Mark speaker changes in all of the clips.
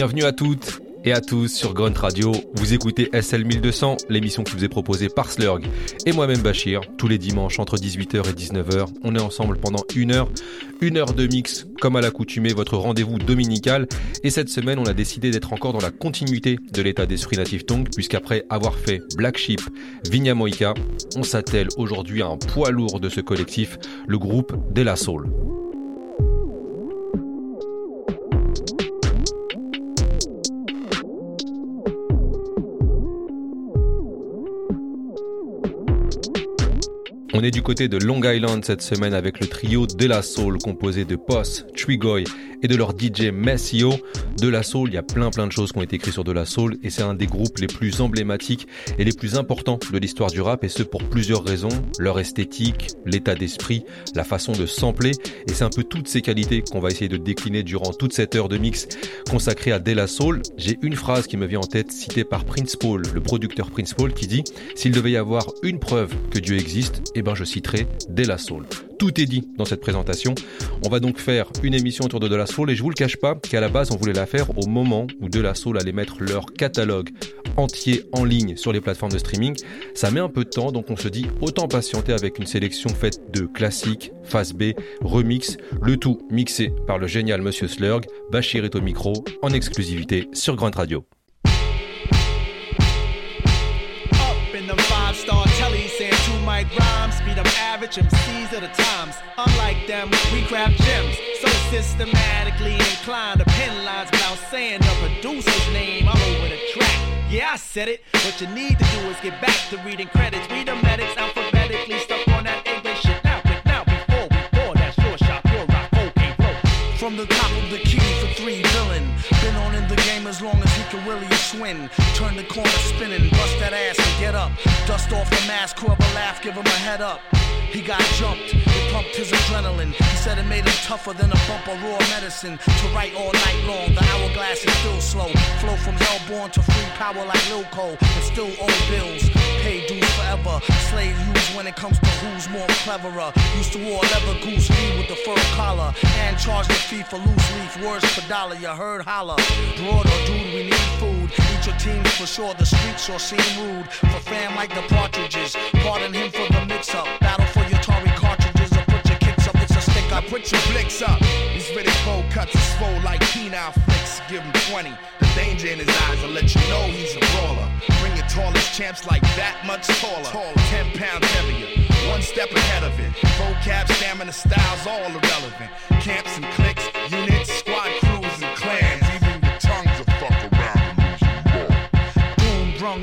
Speaker 1: Bienvenue à toutes et à tous sur Grunt Radio. Vous écoutez SL 1200, l'émission qui vous est proposée par Slurg et moi-même Bachir. Tous les dimanches entre 18h et 19h, on est ensemble pendant une heure. Une heure de mix, comme à l'accoutumée, votre rendez-vous dominical. Et cette semaine, on a décidé d'être encore dans la continuité de l'état d'esprit Native Tongue, puisqu'après avoir fait Black Sheep, Vigna Moika, on s'attelle aujourd'hui à un poids lourd de ce collectif, le groupe De La Soul. On est du côté de Long Island cette semaine avec le trio De La Soul composé de Poss, Trigoy et de leur DJ Messio. De La Soul, il y a plein plein de choses qui ont été écrites sur De La Soul et c'est un des groupes les plus emblématiques et les plus importants de l'histoire du rap et ce pour plusieurs raisons. Leur esthétique, l'état d'esprit, la façon de sampler et c'est un peu toutes ces qualités qu'on va essayer de décliner durant toute cette heure de mix consacrée à De La Soul. J'ai une phrase qui me vient en tête citée par Prince Paul, le producteur Prince Paul qui dit s'il devait y avoir une preuve que Dieu existe, eh ben je citerai De La Soul tout est dit dans cette présentation. On va donc faire une émission autour de De La Soul et je vous le cache pas qu'à la base on voulait la faire au moment où De La Soul allait mettre leur catalogue entier en ligne sur les plateformes de streaming. Ça met un peu de temps donc on se dit autant patienter avec une sélection faite de classiques, face B, remix, le tout mixé par le génial Monsieur Slurg. Bachir est au micro en exclusivité sur Grand Radio. Of the times. Unlike them, we craft gems. So systematically inclined to pen lines without saying the producer's name all over the track. Yeah, I said it. What you need to do is get back to reading credits. Read the medics alphabetically, stuck on that English shit. Now, but now, before we pour that short shot, pure rock, okay, flow. From the top of the key for three villain. Been on in the game as long as he can really swing. Turn the corner spinning, bust that ass and get up. Dust off the mask, a laugh, give him a head up. He got jumped, it pumped his adrenaline. He said it made him tougher than a bump of raw medicine. To write all night long, the hourglass is still slow. Flow from hellborn to free power like Lil Cole, and still owe bills. Pay dues forever. Slave use when it comes to who's more cleverer. Used to wear leather goose fee with the fur collar, and charge the fee for loose leaf. Words per dollar, you heard holler. Broader, oh, dude, we need food. Eat your team for sure. The streets sure seem rude. For fam like the partridges. Pardon him for the mix up. Battle Put your blicks up. These really cold cuts are swole like penile flicks. Give him 20. The danger in his eyes will let you know he's a brawler. Bring your tallest champs like that much taller. taller. 10 pounds heavier. One step ahead of it. Vocab, stamina, styles, all irrelevant. Camps and cliques, units, squad crews, and clans. Even your tongues will fuck around Boom, brung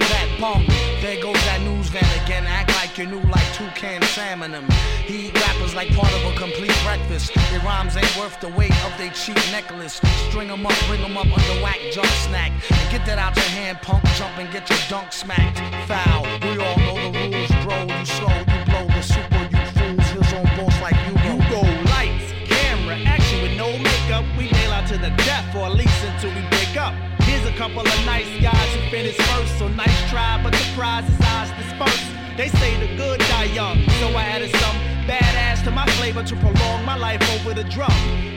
Speaker 1: toucan salmon them. He rappers like part of a complete breakfast. Their rhymes ain't worth the weight of their cheap necklace. String them up, bring them up under whack jump snack. And get that out your hand, punk. Jump and get your dunk smacked. Foul. We all know the rules, bro. You slow, you blow the super, you fools. His own boss like you. You go lights, camera, action with no makeup. We nail out to the death, or at least until we break up. Here's a couple of nice guys who finished first. So nice try, but the prize is ours dispersed. They say the good die young, so I added some badass to my flavor to prolong my life over the drum.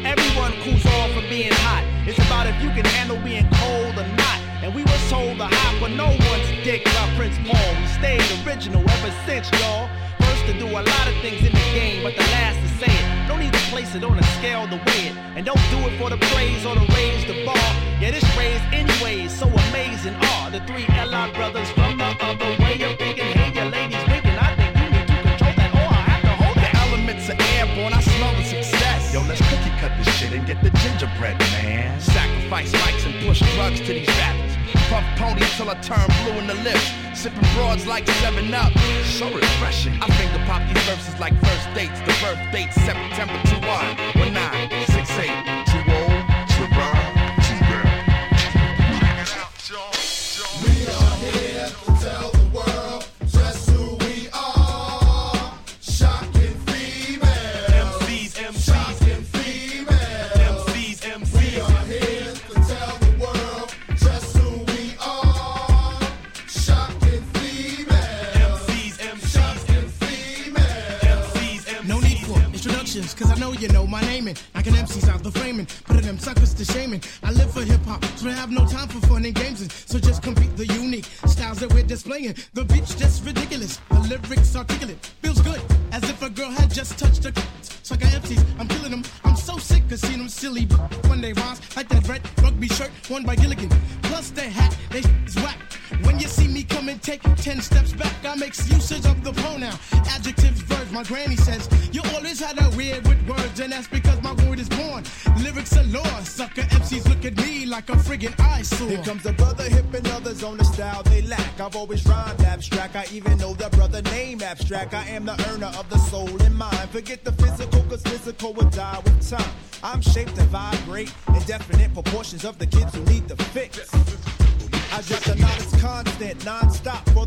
Speaker 1: Everyone cools off from being hot. It's about if you can handle being cold or not. And we were told to hop but no one's dick by Prince Paul. We stayed original ever since, y'all. First to do a lot of things in the game, but the last to say it. Don't need to place it on a scale to weigh it. And don't do it for the praise or to raise the bar. Yeah, this raised anyways, so amazing are the three LR brothers from the other way let's cookie cut this shit and get the gingerbread, man. Sacrifice mics and push drugs to these rappers. Puff pony till I turn blue in the lips. Sipping broads like 7 Up. So refreshing. I finger pop these verses like first dates. The birth date September 2 1 19
Speaker 2: MCs out the framing, putting them suckers to shaming. I live for hip hop, so I have no time for fun and games. So just compete the unique styles that we're displaying. The beat's just ridiculous, the lyrics articulate. Feels good, as if a girl had just touched a. Sucker MCs, I'm killing them. I'm so sick of seeing them silly when they rhymes like that red rugby shirt worn by Gilligan. Plus their hat, they is whack. When you see me come and take ten steps back, I make usage of the pronoun. Adjectives, verbs. My granny says you always had a weird with words, and that's because Lyrics. Sucker MCs look at me like a friggin' eyesore.
Speaker 3: Here comes a brother hip and others on the style they lack. I've always rhymed abstract. I even know the brother name abstract. I am the earner of the soul and mind. Forget the physical, cause physical will die with time. I'm shaped to vibrate in definite proportions of the kids who need the fix. I drop the knowledge constant, for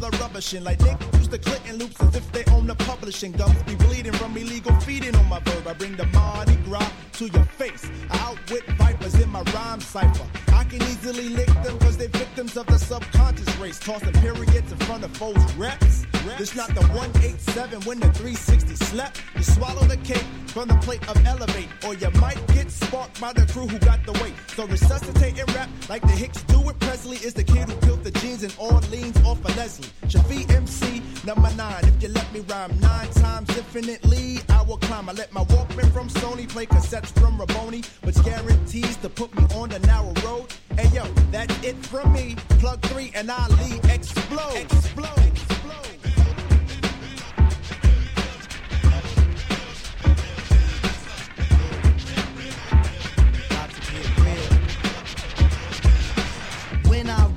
Speaker 3: the rubbishing. Like Nick use the Clinton loops as if they own the publishing. Gums be bleeding from illegal feeding on my verb. I bring the Mardi Gras to your face. I outwit vipers in my rhyme cipher. I can easily lick them cause they're victims of the subconscious race. Tossing periods in front of foes' reps. This not the 187 when the 360 slept. You swallow the cake from the plate of elevate, or you might get sparked by the crew who got the weight. So resuscitate and rap like the Hicks do it. Presley is the kid who built the jeans in Orleans off of Leslie. Shafi MC number nine. If you let me rhyme nine times infinitely, I will climb. I let my Walkman from Sony play cassettes from Raboni, which guarantees to put me on the narrow road. Hey yo, that's it from me. Plug three and Ali explode. Explode. Explode.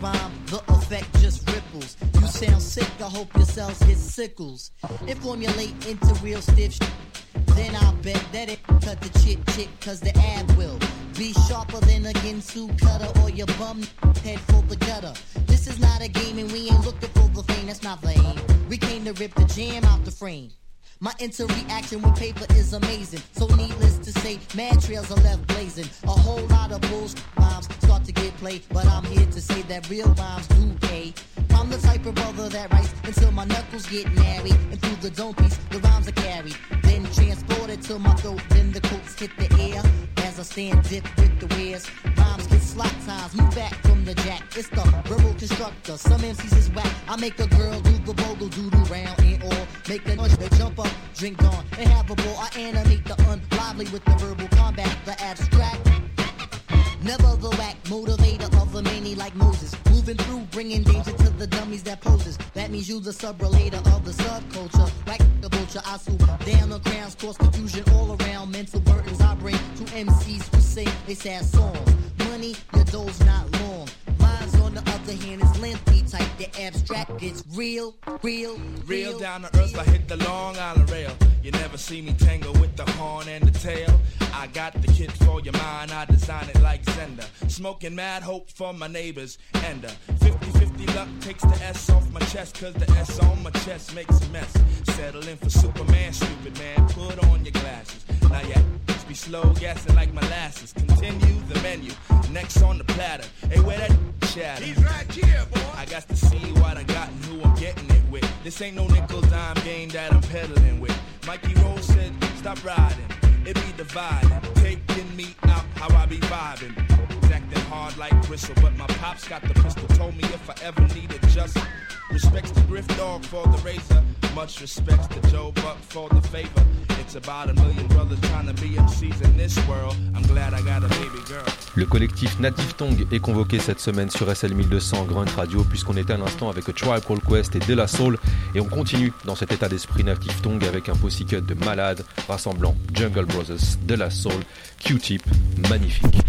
Speaker 4: Rhyme, the effect just ripples. You sound sick, I hope your cells get sickles. It formulate into real stiff sh- Then I bet that it cut the chick chick, cause the ad will be sharper than a Ginsu cutter or your bum head for the gutter. This is not a game and we ain't looking for the fame, that's not the aim. We came to rip the jam out the frame. My interaction with paper is amazing. So needless to say, mad trails are left blazing. A whole lot of bullshit rhymes start to get played, but I'm here to say that real rhymes do pay. I'm the type of brother that writes until my knuckles get married, and through the dome piece, the rhymes are carried. Then transported to my throat, then the quotes hit the air. As I stand dip with the wares, rhymes get slot times, move back from the jack. It's the verbal constructor. Some MCs is whack. I make a girl do the bogle doodle round and all. Make a they jump up, drink on, and have a ball. I animate the unlively with the verbal combat, the abstract. Never the whack motivator of the many like Moses. Moving through, bringing danger to the dummies that poses. That means you the sub-relator of the subculture. Like the vulture, I swoop down on crowns, cause confusion all around. Mental burdens I bring to MCs who sing they sad songs. Money, your dole's not long. The other hand is lengthy type. The abstract gets real, real,
Speaker 5: Real down to earth, I hit the Long Island rail. You never see me tangle with the horn and the tail. I got the kit for your mind, I design it like Zender. Smoking mad hope for my neighbors. And uh, 50-50 luck takes the S off my chest, cause the S on my chest makes a mess. Settle in for Superman, stupid man. Put on your glasses. Now yeah, be slow gassing like molasses. Continue the menu. Next on the platter. Hey, where that chatter?
Speaker 6: He's right here, boy.
Speaker 5: I got to see what I got and who I'm getting it with. This ain't no nickel dime game that I'm peddling with. Mikey Rose said, stop riding. It be dividing, taking me out how I be vibing. Hard like bristle, but my pops got the pistol. Told me if I ever needed just respects the Griff dog for the razor. Much respects to Joe Buck for the favor. It's about a million brothers trying to be MCs in this world. I'm glad I got a baby girl.
Speaker 7: Le collectif Native Tongue est convoqué cette semaine sur SL 1200 Grunt Radio puisqu'on était à l'instant avec Tribe Called Quest et De La Soul et on continue dans cet état d'esprit Native Tongue avec un cut de malade rassemblant Jungle Brothers, De La Soul, Q-Tip, magnifique.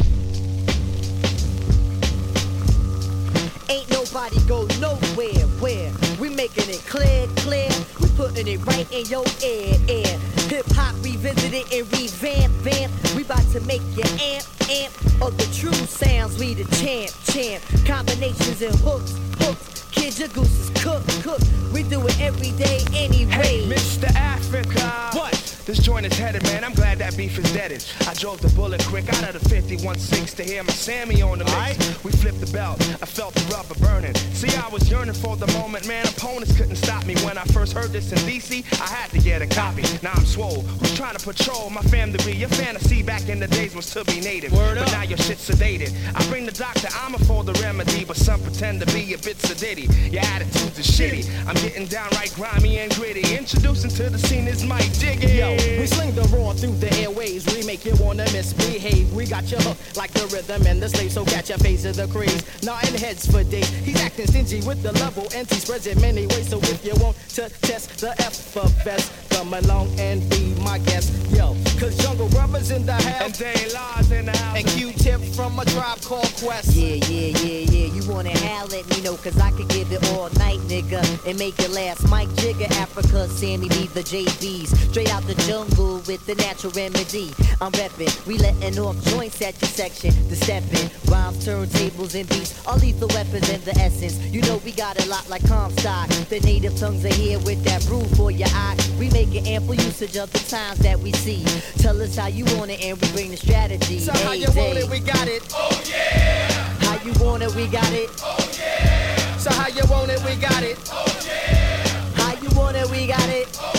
Speaker 8: Nobody go nowhere where we making it clear, clear. We putting it right in your ear, ear. Hip hop revisited and revamp, vamp. We about to make you amp, amp of the true sounds. We the champ, champ. Combinations and hooks, hooks. Kid, your goose is cooked, cooked. We do it every day anyway.
Speaker 9: Hey, Mr. Africa. What? This joint is headed, man. I'm glad that beef is deaded. I drove the bullet quick out of the 51.6 to hear my Sammy on the mix. We flipped the belt. I felt the rubber burning.
Speaker 5: See, I was yearning for the moment, man. Opponents couldn't stop me when I first heard this in DC. I had to get a copy. Now I'm swole. Who's trying to patrol my family? Be? Your fantasy back in the days was to be native.
Speaker 10: Word
Speaker 5: but
Speaker 10: up.
Speaker 5: now your shit's sedated. I bring the doctor, I'm a for the remedy, but some pretend to be a bit sedated. Your attitudes is shitty. I'm getting downright grimy and gritty. Introducing to the scene is Mike Jiggy.
Speaker 10: Yo, we sling the raw through the airways. We make you wanna misbehave. We got you hooked like the rhythm and the slave, so catch your face of the craze. Nodding heads for days. He's acting stingy with the level, and he spreads it many ways. So if you want to test the F for best, come along and be my guest. Yo, cause Jungle Brothers in the
Speaker 5: And
Speaker 10: house.
Speaker 5: Dane Laws in the house.
Speaker 10: And Q-Tip from a tribe called Quest.
Speaker 4: Yeah, yeah, yeah, yeah. You wanna howl at me, know, cause I could give it all night, nigga. And make it last. Mike Jigger, Africa, Sammy B, the JBs. Straight out the jungle with the natural remedy. I'm reppin', we letting off joints at your section. The steppin', rhymes, turntables, and beats. All lethal weapons and the essence. You know we got a lot like Comstock. The native tongues are here with that brew for your eye. We making ample usage of the times that we see. Tell us how you want it and we bring the strategy.
Speaker 10: So how
Speaker 4: Hey,
Speaker 10: you want it, we got it. Oh yeah.
Speaker 4: How you want it, we got it. Oh yeah.
Speaker 10: So how you want it, we got it. Oh yeah.
Speaker 4: How you want it, we got it.
Speaker 3: Now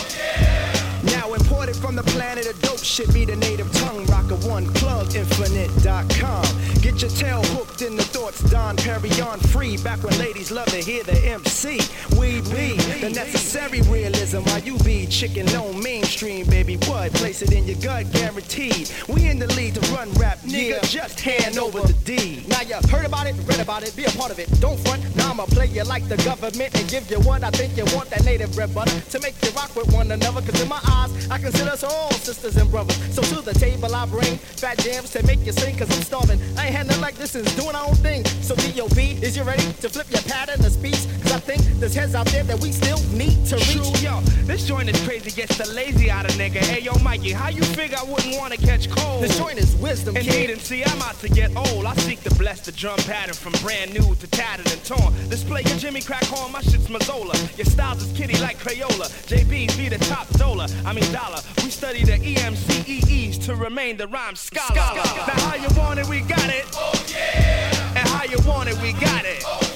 Speaker 3: from the planet of dope shit, be the native tongue rocker one plug infinite.com. Get your tail hooked in the thoughts, Don Perry on free. Back when ladies love to hear the MC. We be the necessary realism while you be chicken no mainstream, baby. What? Place it in your gut, guaranteed. We in the lead to run rap, nigga.
Speaker 10: Yeah.
Speaker 3: Just hand over the D.
Speaker 10: Now you heard about it, read about it, be a part of it. Don't front. Now I'ma play you like the government and give you what I think you want. That native bread butter to make you rock with one another. Cause in my eyes, I consider us all sisters and brothers. So to the table I bring fat jams to make you sing. Cause I'm starving. I ain't had nothing like this since doing our own thing. So D.O.B. is you ready to flip your pattern of speech? Cause I think there's heads out there that we still need to reach.
Speaker 5: True, yo, this joint is crazy, gets the lazy out of nigga. Hey, yo, Mikey, how you figure I wouldn't want to catch cold?
Speaker 10: This joint is wisdom,
Speaker 5: Indeed,
Speaker 10: kid.
Speaker 5: and see, I'm out to get old. I seek to bless the drum pattern from brand new to tattered and torn. Display your Jimmy crack horn, my shit's Mazzola. Your styles is kitty like Crayola. JB's be the top dollar, I mean dollar. We study the EMCEEs to remain the rhyme scholar. Now how you want it, we got it. Oh yeah. And how you want it, we got it.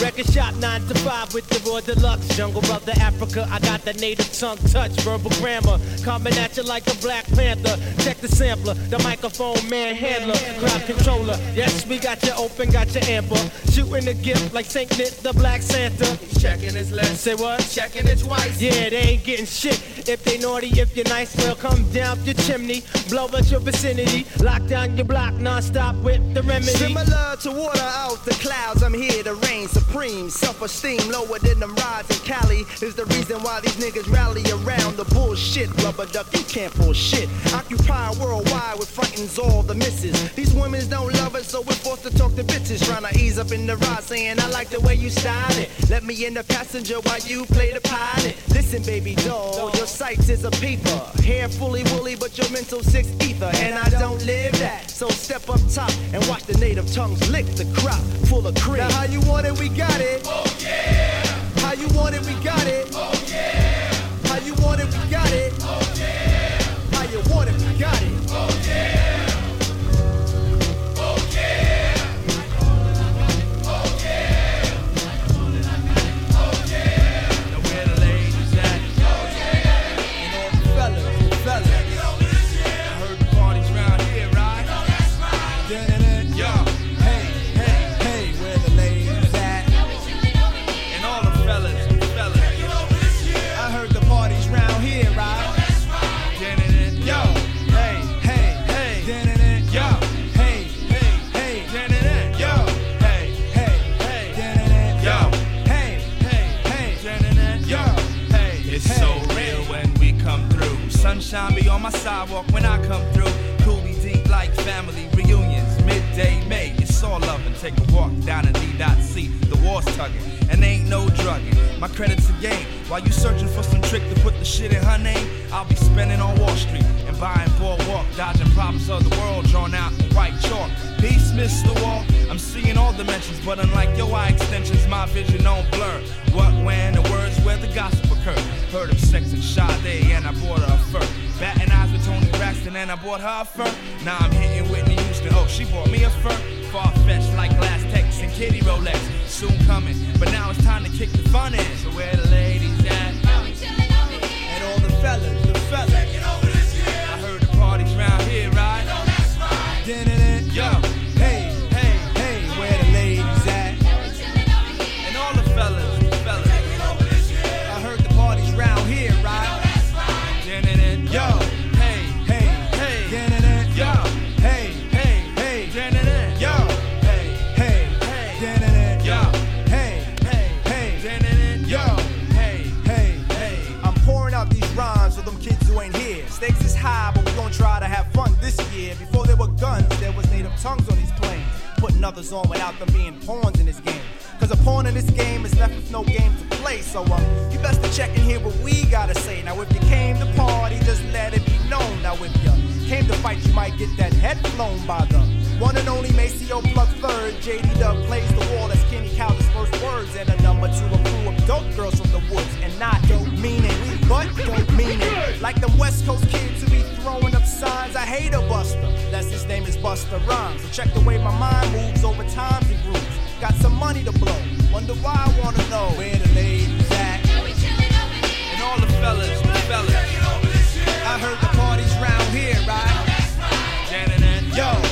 Speaker 11: Record shop 9 to 5 with the raw deluxe. Jungle brother Africa, I got the native tongue touch, verbal grammar. Coming at you like a Black Panther. Check the sampler, the microphone man handler, crowd controller. Yes, we got you open, got you amper. Shooting the gift like Saint Nick, the Black Santa.
Speaker 5: Checking his list.
Speaker 11: Say what?
Speaker 5: Checking it twice.
Speaker 11: Yeah, they ain't getting shit. If they naughty, if you're nice, they'll come down your chimney, blow up your vicinity, lock down your block non-stop with the remedy.
Speaker 3: Similar to water out the clouds, I'm here to reign supreme. Self-esteem lower than them rides in Cali is the reason why these niggas rally around the bullshit. Rubber duck, you can't pull shit. Occupy worldwide with frightens all the misses. These women don't love us, so we're forced to talk to bitches. Trying to ease up in the ride, saying I like the way you style it. Let me in the passenger while you play the pilot. Listen, baby doll, your sights is a peeper. Hair fully woolly, but your mental six ether. And I don't live that. So step up top and watch the native tongues lick the crop full of cream. Now how you want it, we got it. Oh yeah. How you want it, we got it. Oh yeah. How you want it, we got it. Oh yeah. How you want it, we got it. Oh yeah. Signs. I hate a buster. That's his name is Buster Rhymes. So check the way my mind moves over times and grooves. Got some money to blow. Wonder why I wanna know where the ladies at.
Speaker 5: And all the fellas, the fellas.
Speaker 3: I heard the parties round here, right? Yo,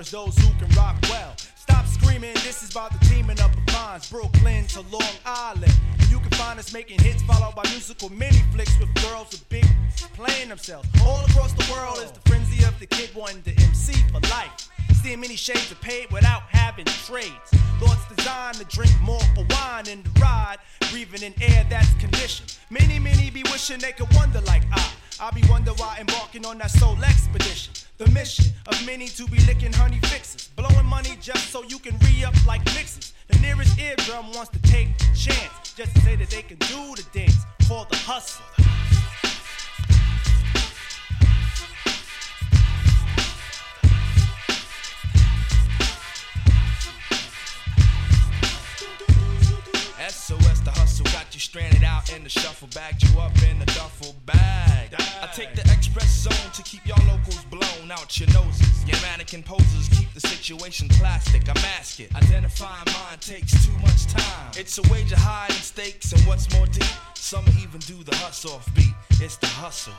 Speaker 3: MCs as those who can rock well. Stop screaming, this is about the teaming up of minds, Brooklyn to Long Island. And you can find us making hits followed by musical mini flicks with girls with big playing themselves. All across the world is the frenzy of the kid wanting to MC for life. Seeing many shades of paid without having trades. Thoughts designed to drink more of wine and to ride, breathing in air that's conditioned. Many, many be wishing they could wonder like I. I be wonder why embarking on that soul expedition. The mission of many to be licking honey fixes, blowing money just so you can re up like mixes. The nearest eardrum wants to take a chance, just to say that they can do the dance called the hustle.
Speaker 5: Stranded out in the shuffle, bagged you up in the duffel bag. I take the express zone to keep y'all locals blown out your noses. Your mannequin poses keep the situation plastic. I mask it. Identifying mine takes too much time. It's a wager high in stakes, and what's more deep, some even do the hustle off beat. It's the hustle.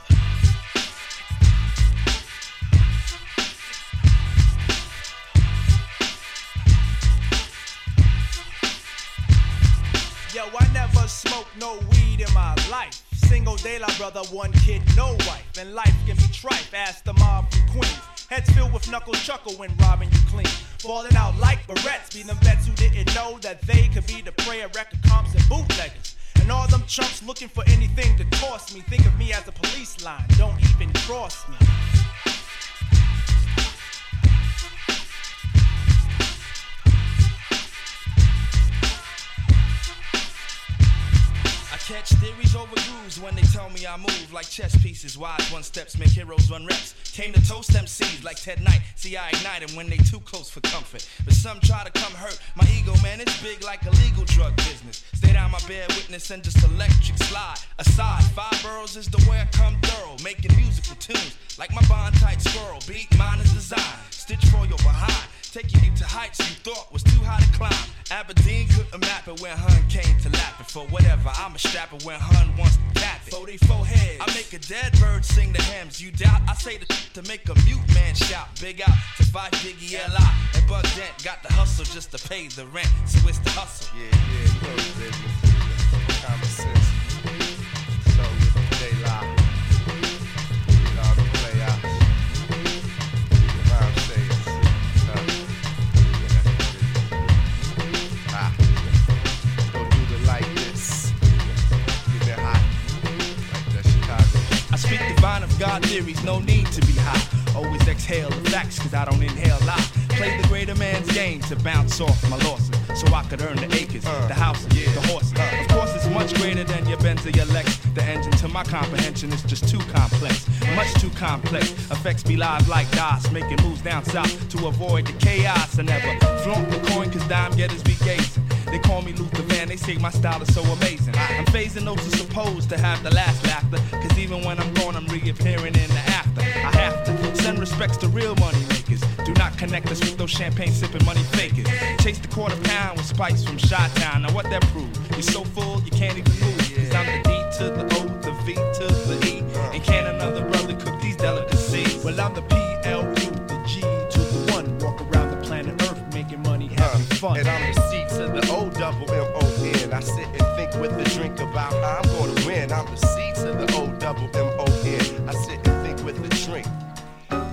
Speaker 3: Yo, I never smoked no weed in my life. Single de la brother, one kid, no wife. And life can be tripe, ask the mob from Queens. Heads filled with knuckle chuckle when robbing you clean. Falling out like barrettes, be them vets who didn't know that they could be the prey of record comps and bootleggers. And all them chumps looking for anything to toss me. Think of me as a police line, don't even cross me.
Speaker 5: Catch theories over grooves when they tell me I move like chess pieces. Wise one steps make heroes run reps. Came to toast MCs like Ted Knight. See, I ignite 'em when they too close for comfort. But some try to come hurt. My ego, man, it's big like a legal drug business. Stay down my bear witness and just electric slide. Aside, five boroughs is the way I come thorough. Making musical tunes like my bond tight squirrel. Beat mine is design. Stitch for your behind. Taking you to heights you thought was too high to climb. Aberdeen couldn't map it when Hun came to lap it. For whatever, I'm a strapper when Hun wants to tap it. 44 heads. I make a dead bird sing the hymns. You doubt? I say the to make a mute man shout. Big out to five Biggie L.I. And Bug Dent got the hustle just to pay the rent. So it's the hustle.
Speaker 12: Yeah, yeah, the business. Common sense.
Speaker 5: Speak divine of God theories, no need to be high. Always exhale the facts, cause I don't inhale lie. Play the greater man's game to bounce off my losses. So I could earn the acres, uh. the houses, the horses. Uh. Of course, much greater than your Benz or your Lex. The engine to my comprehension is just too complex. Much too complex. Affects me live like DOS, making moves down south to avoid the chaos. I never flaunt the coin, cause dime getters be gazing. They call me Luther Van, they say my style is so amazing. I'm phasing those who supposed to have the last laughter. Cause even when I'm gone, I'm reappearing in the after. I have to send respects to real money makers. Do not connect us with those champagne sipping money fakers. Chase the quarter pound with spice from Shot Town. Now what that prove? You're so full, you can't even move. Cause I'm the D to the O, the V to the E. And can another brother cook these delicacies?
Speaker 3: Well, I'm the PLU, the G to the one. Walk around the planet Earth making money, having uh, fun.
Speaker 12: And I'm the C to the O double M O N. I sit and think with a drink about how I'm gonna win. I'm the C to the O double M O N. I sit and think with a drink.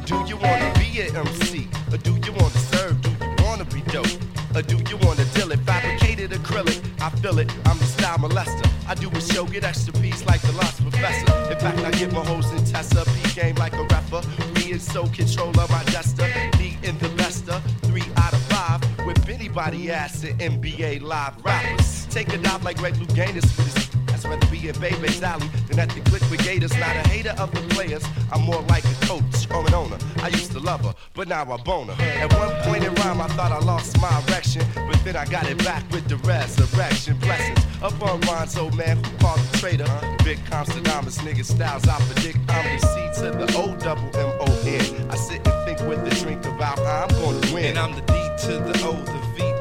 Speaker 12: Do you wanna be an MC? Or do you wanna serve? Do you wanna be dope? Or do you wanna deal it? Fabricated acrylic, I feel it. I'm the style molester. I do a show, get extra piece like the lost professor. In fact, I get my host in Tessa, P game like a rapper. Me and so control of my duster. Me in the Lester, three out of five. With anybody ass in NBA live rappers. Take a dive like Greg Louganis with his I'd rather be in Baby's alley than at the click with Gators. Not a hater of the players, I'm more like a coach or an owner. I used to love her, but now I bone her. At one point in rhyme, I thought I lost my erection, but then I got it back with the resurrection. Blessings up on Ron's old man who called the traitor. Big Constadamus, nigga styles, I predict I'm the C to the O double M O N. I sit and think with a drink about how I'm gonna win.
Speaker 5: And I'm the D to the O, the V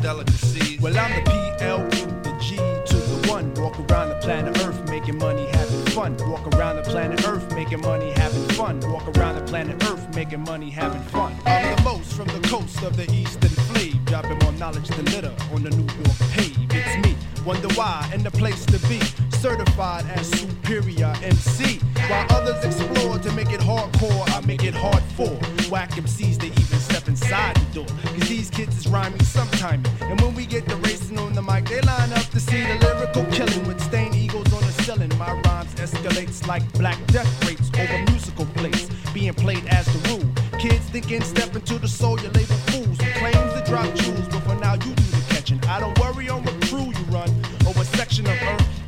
Speaker 5: delicacies?
Speaker 3: Well, I'm the PL PLU, the G to the one. Walk around the planet Earth making money, having fun. Walk around the planet Earth making money, having fun. Walk around the planet Earth making money, having fun. I'm the most from the coast of the eastern fleet. Dropping more knowledge than litter on the New York pave. It's me, wonder why, and the place to be. Certified as superior MC. While others explore to make it hardcore, I make it hard for whack MCs to even step inside the door. Cause these kids is rhyming sometime. And when we get the racing on the mic, they line up to see the lyrical killing with stained eagles on the ceiling. My rhymes escalates like black death rates over musical plates, being played as the rule. Kids thinking step into the soul, you label fools who claims to drop jewels, but for now you do the catching. I don't worry on what crew you run or what section of earth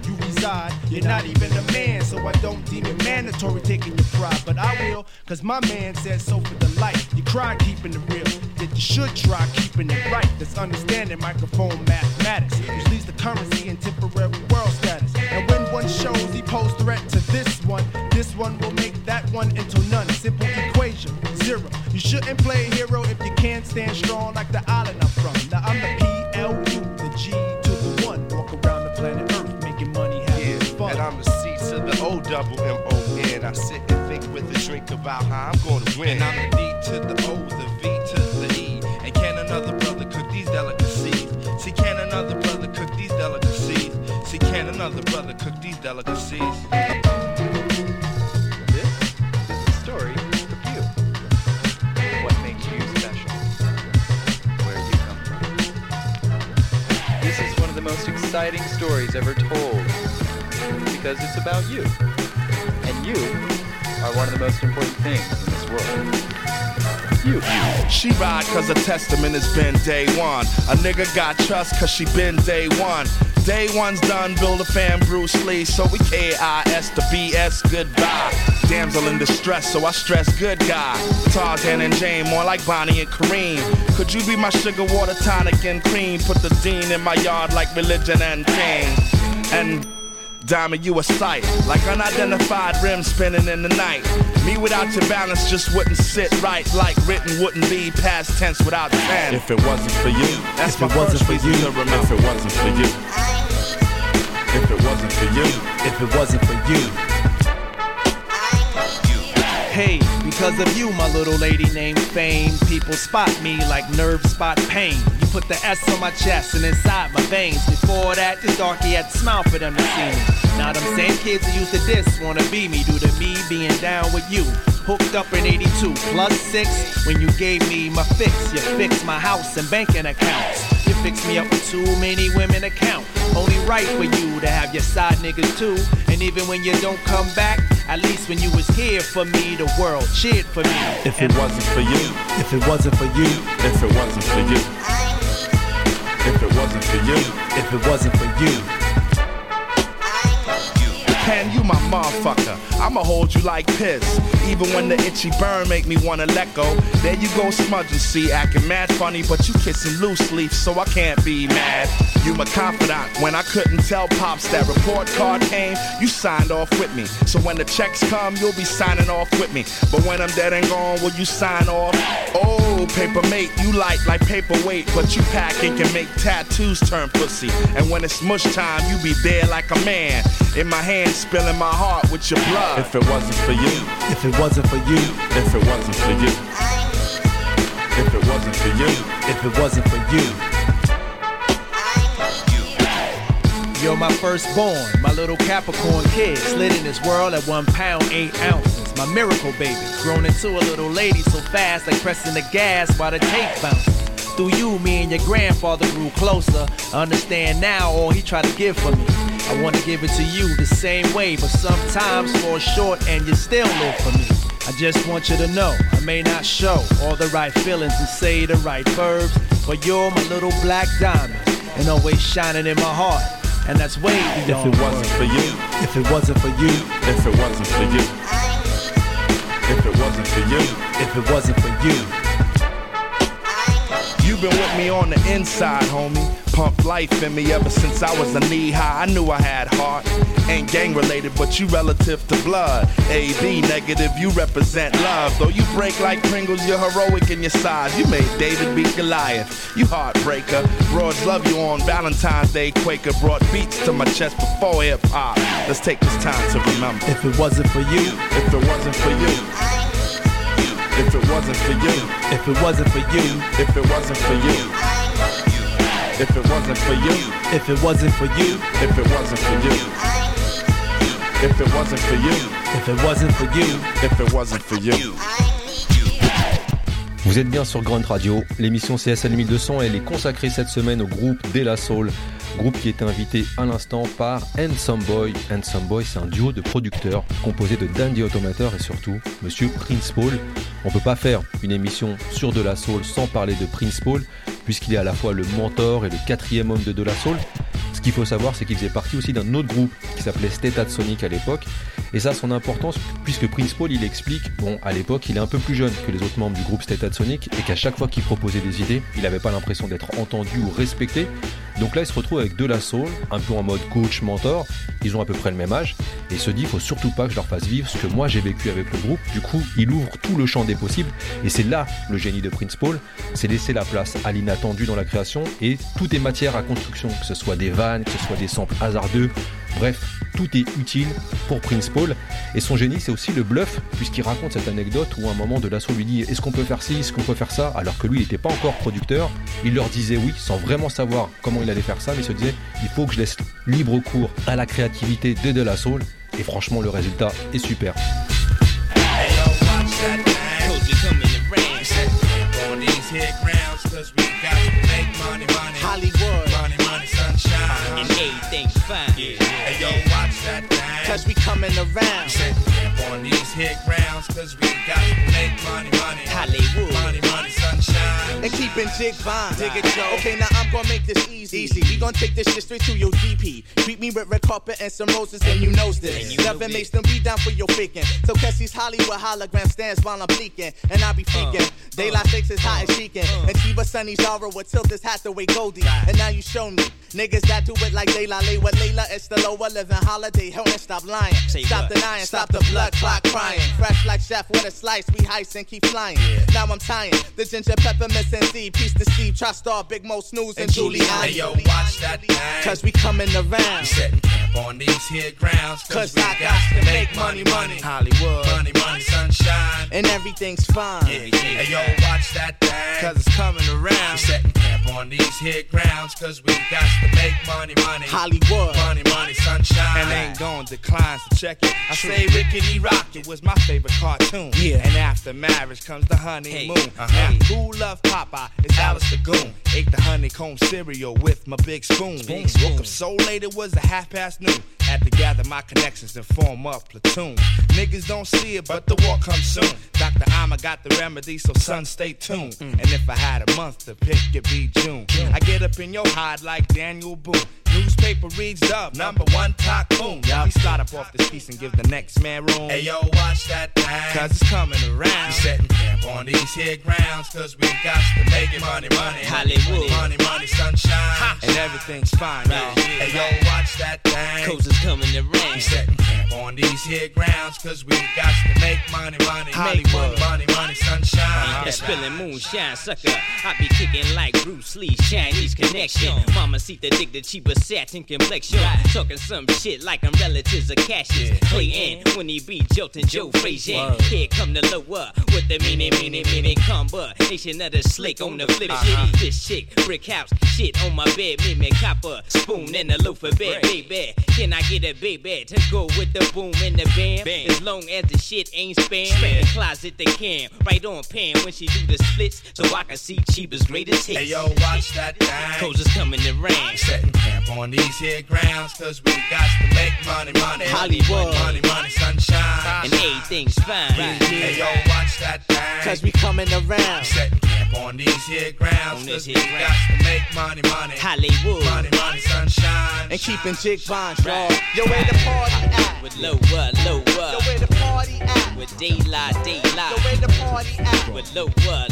Speaker 3: reside. You're not even a man, so I don't deem it mandatory taking your pride. But I will, cause my man said so for the life. You cry keeping it real, that you should try keeping it right. That's understanding microphone mathematics, which leads to currency and temporary world status. And when one shows he posed threat to this one, this one will make that one into none. Simple equation, zero. You shouldn't play a hero if you can't stand strong like the island I'm from. Now I'm the PLU,
Speaker 12: double M O N. I sit and think with a drink about how I'm gonna win.
Speaker 5: And I'm the D to the O, the V to the E. And can another brother cook these delicacies? See, can another brother cook these delicacies? See, can another brother cook these delicacies?
Speaker 13: This is the story of you. What makes you special? Where you come from. This is one of the most exciting stories ever told because it's about you. You are one of the most important things in this world. You.
Speaker 5: She ride cause her testament has been day one. A nigga got trust cause she been day one. Day one's done, build a fan Bruce Lee. So we K-I-S the B-S goodbye. Damsel in distress, so I stress good guy. Tarzan and Jane, more like Bonnie and Kareem. Could you be my sugar water tonic and cream? Put the dean in my yard like religion and king. And Diamond, you a sight, like unidentified rim spinning in the night. Me without your balance just wouldn't sit right, like written wouldn't be past tense without ten.
Speaker 14: If it wasn't for you,
Speaker 5: That's
Speaker 14: if
Speaker 5: my
Speaker 14: it wasn't
Speaker 5: first
Speaker 14: for you,
Speaker 5: to remember.
Speaker 14: if it wasn't for you, if it wasn't for you, if it wasn't for you.
Speaker 15: Hey, because of you, my little lady named Fame, people spot me like nerve spot pain. You put the S on my chest and inside my veins. Before that, this darky had to smile for them to see me. Now them same kids who used to diss wanna be me due to me being down with you. Hooked up in 82 plus 6 when you gave me my fix. You fixed my house and banking accounts. You fixed me up with too many women account. Only right for you to have your side niggas too. And even when you don't come back, at least when you was here for me, the world cheered for me.
Speaker 14: If it wasn't for you, if it wasn't for you, if it wasn't for you, if it wasn't for you, if it wasn't for you.
Speaker 5: Pen, you my motherfucker. I'ma hold you like piss. Even when the itchy burn make me wanna let go. There you go, smudging, see, acting mad funny, but you kissing loose leaf, so I can't be mad. You my confidant. When I couldn't tell pops that report card came, you signed off with me. So when the checks come, you'll be signing off with me. But when I'm dead and gone, will you sign off? Oh, paper mate, you light like paperweight, but you pack and can make tattoos turn pussy. And when it's mush time, you be there like a man. In my hand, spilling my heart with your blood.
Speaker 14: If it wasn't for you,
Speaker 3: If it wasn't for you,
Speaker 14: if it wasn't for you, if it wasn't for you,
Speaker 3: if it wasn't for you.
Speaker 16: You're my firstborn, my little Capricorn kid, slid in this world at one pound, eight ounces. My miracle baby, grown into a little lady so fast like pressing the gas while the tape bounces. Through you, me and your grandfather grew closer. I understand now all he tried to give for me. I want to give it to you the same way, but sometimes fall short and you still live for me. I just want you to know I may not show all the right feelings and say the right verbs, but you're my little black diamond and always shining in my heart. And that's way
Speaker 14: if
Speaker 16: beyond
Speaker 14: it wasn't for you,
Speaker 3: If it wasn't for you,
Speaker 14: if it wasn't for you, if it wasn't for you,
Speaker 3: if it wasn't for you.
Speaker 5: You've been with me on the inside, homie. Pumped life in me ever since I was a knee high. I knew I had heart. Ain't gang related, but you relative to blood. AB negative, you represent love. Though you break like Pringles, you're heroic in your size. You made David beat Goliath. You heartbreaker. Broads love you on Valentine's Day. Quaker brought beats to my chest before hip hop. Let's take this time to remember.
Speaker 3: If it wasn't for you,
Speaker 5: If it wasn't for you, if it wasn't for you,
Speaker 3: if it wasn't for you,
Speaker 5: if it wasn't for you, if it wasn't for you.
Speaker 3: if it wasn't for you,
Speaker 5: If it wasn't for you. If it wasn't for you.
Speaker 3: if it wasn't for you.
Speaker 5: If it wasn't for you.
Speaker 7: Vous êtes bien sur Grunt Radio. L'émission CSL 1200, elle est consacrée cette semaine au groupe De La Soul. Groupe qui était invité à l'instant par Handsome Boy. Handsome Boy, c'est un duo de producteurs composé de Dandy Automator et surtout Monsieur Prince Paul. On peut pas faire une émission sur De La Soul sans parler de Prince Paul, puisqu'il est à la fois le mentor et le quatrième homme de De La Soul. Ce qu'il faut savoir, c'est qu'il faisait partie aussi d'un autre groupe qui s'appelait State Sonic à l'époque. Et ça a son importance puisque Prince Paul, il explique, bon, à l'époque, il est un peu plus jeune que les autres membres du groupe State Sonic et qu'à chaque fois qu'il proposait des idées, il n'avait pas l'impression d'être entendu ou respecté. Donc là, il se retrouve avec De La Soul, un peu en mode coach, mentor. Ils ont à peu près le même âge. Et il se dit, faut surtout pas que je leur fasse vivre ce que moi j'ai vécu avec le groupe. Du coup, il ouvre tout le champ des possibles. Et c'est là le génie de Prince Paul. C'est laisser la place à l'inattendu dans la création. Et tout est matière à construction, que ce soit des vannes, que ce soit des samples hasardeux. Bref, tout est utile pour Prince Paul. Et son génie, c'est aussi le bluff, puisqu'il raconte cette anecdote où à un moment de l'assaut lui dit Est-ce qu'on peut faire ci, est-ce qu'on peut faire ça? Alors que lui, il n'était pas encore producteur. Il leur disait oui, sans vraiment savoir comment il allait faire ça, mais il se disait Il faut que je laisse libre cours à la créativité de De La Soul. Et franchement, le résultat est super.
Speaker 16: Hollywood.
Speaker 17: Money, money, sunshine.
Speaker 16: And everything's fine.
Speaker 17: Hey, yo, watch that thing.
Speaker 16: Cause we coming around.
Speaker 17: Camp on these hit grounds, cause we got to make money, money.
Speaker 16: Hollywood.
Speaker 17: Money, money, sunshine.
Speaker 16: And keeping jig fine. Dig it, Joe. Okay, now I'm gonna make this easy. Easy. We gonna take this shit straight to your GP. Treat me with red carpet and some roses, and you knows this. Never makes them be down for your faking. So Cassie's Hollywood hologram stands while I'm bleaking. And I be uh, freaking. Daylight uh, 6 is hot and uh, chicken. And Chiba Sunny Zara would tilt this Hathaway Goldie. And now you show me. Niggas that do it like Layla lay with Layla. It's the lower living holiday. Help me stop lying. stop denying. Stop the blood clot crying. Fresh like chef with a slice. We heist and keep flying. Now I'm tying the ginger peppermint and C. Peace to Steve. Try star Big Mo Snooze and, Julian.
Speaker 17: Hey, yo, watch that thing.
Speaker 16: Cause we coming around.
Speaker 17: We setting camp on these here grounds,
Speaker 16: Cause I got to make money, money. Hollywood.
Speaker 17: Money, money, sunshine.
Speaker 16: And everything's fine.
Speaker 17: Hey, yo, watch that thing.
Speaker 16: Cause it's coming around.
Speaker 17: We setting camp on these here grounds, cause we got to make money, money.
Speaker 16: Hollywood.
Speaker 17: Money, money, sunshine.
Speaker 16: And ain't gonna decline, so check it. I say Rickety Rocket was my favorite cartoon.
Speaker 17: Yeah.
Speaker 16: And after marriage comes the honeymoon.
Speaker 17: Hey, uh-huh.
Speaker 16: Now, who loved Popeye? It's Alice the Goon. Ate the honeycomb cereal with my big spoon.
Speaker 17: Big spoon.
Speaker 16: Woke up so late it was a half past noon. Had to gather my connections and form up platoon. Niggas don't see it, but the war comes soon. Dr. Amma got the remedy, so son, stay tuned.
Speaker 17: Mm.
Speaker 16: And if I had a month to pick, it'd be June. I get up in your hide like Daniel Boone.
Speaker 5: Newspaper reads dub, number one tycoon. Y'all, we slide up off this piece and give the next man room.
Speaker 18: Hey yo, watch that thing.
Speaker 5: Cause it's coming around.
Speaker 18: We
Speaker 5: around.
Speaker 18: setting camp on these here grounds, cause we got to make it money, money.
Speaker 17: Hollywood.
Speaker 18: Money, money, sunshine.
Speaker 5: And everything's fine, y'all.
Speaker 18: Hey yo, watch that thing.
Speaker 17: Coast is coming around.
Speaker 18: We setting camp on these here grounds, cause we got to make money, money.
Speaker 5: Hollywood.
Speaker 18: Money, money, sunshine.
Speaker 17: Uh, that spilling moonshine sucker. I be kicking like Bruce Lee, Chinese connection. Mama see the dick, the cheaper satin complexion. Talking some shit like I'm relatives of Cassius. Play in when he be jolting Joe Frazier. Here come the lower with the meaning, meaning, meaning combo. Nation of the slick on the flip shitty. Uh-huh. This chick, brick house, shit on my bed, me me copper. Spoon in the loaf of bed, baby. Can I get a baby to go with the boom and the bam? As long as the shit ain't spam. The closet they can, right on pan when she do the splits, so I can see cheapest greatest hits.
Speaker 18: Hey yo, watch that thing.
Speaker 17: Is coming to rain.
Speaker 18: Setting camp on these here grounds, cause we got to make money, money.
Speaker 17: Hollywood.
Speaker 18: Money, money, sunshine.
Speaker 17: And everything's fine.
Speaker 18: Hey yo, watch that thing.
Speaker 11: Cause we coming around.
Speaker 18: Setting camp on these here grounds,
Speaker 17: On
Speaker 18: cause we
Speaker 17: here
Speaker 18: got to make money, money.
Speaker 17: Hollywood.
Speaker 18: Money, money, sunshine.
Speaker 11: And keeping jig bonds, y'all. Yo, where the party at?
Speaker 17: With low lower,
Speaker 11: Yo, where the party at?
Speaker 17: With daylight,
Speaker 11: Yo, where the party at?
Speaker 17: With lower,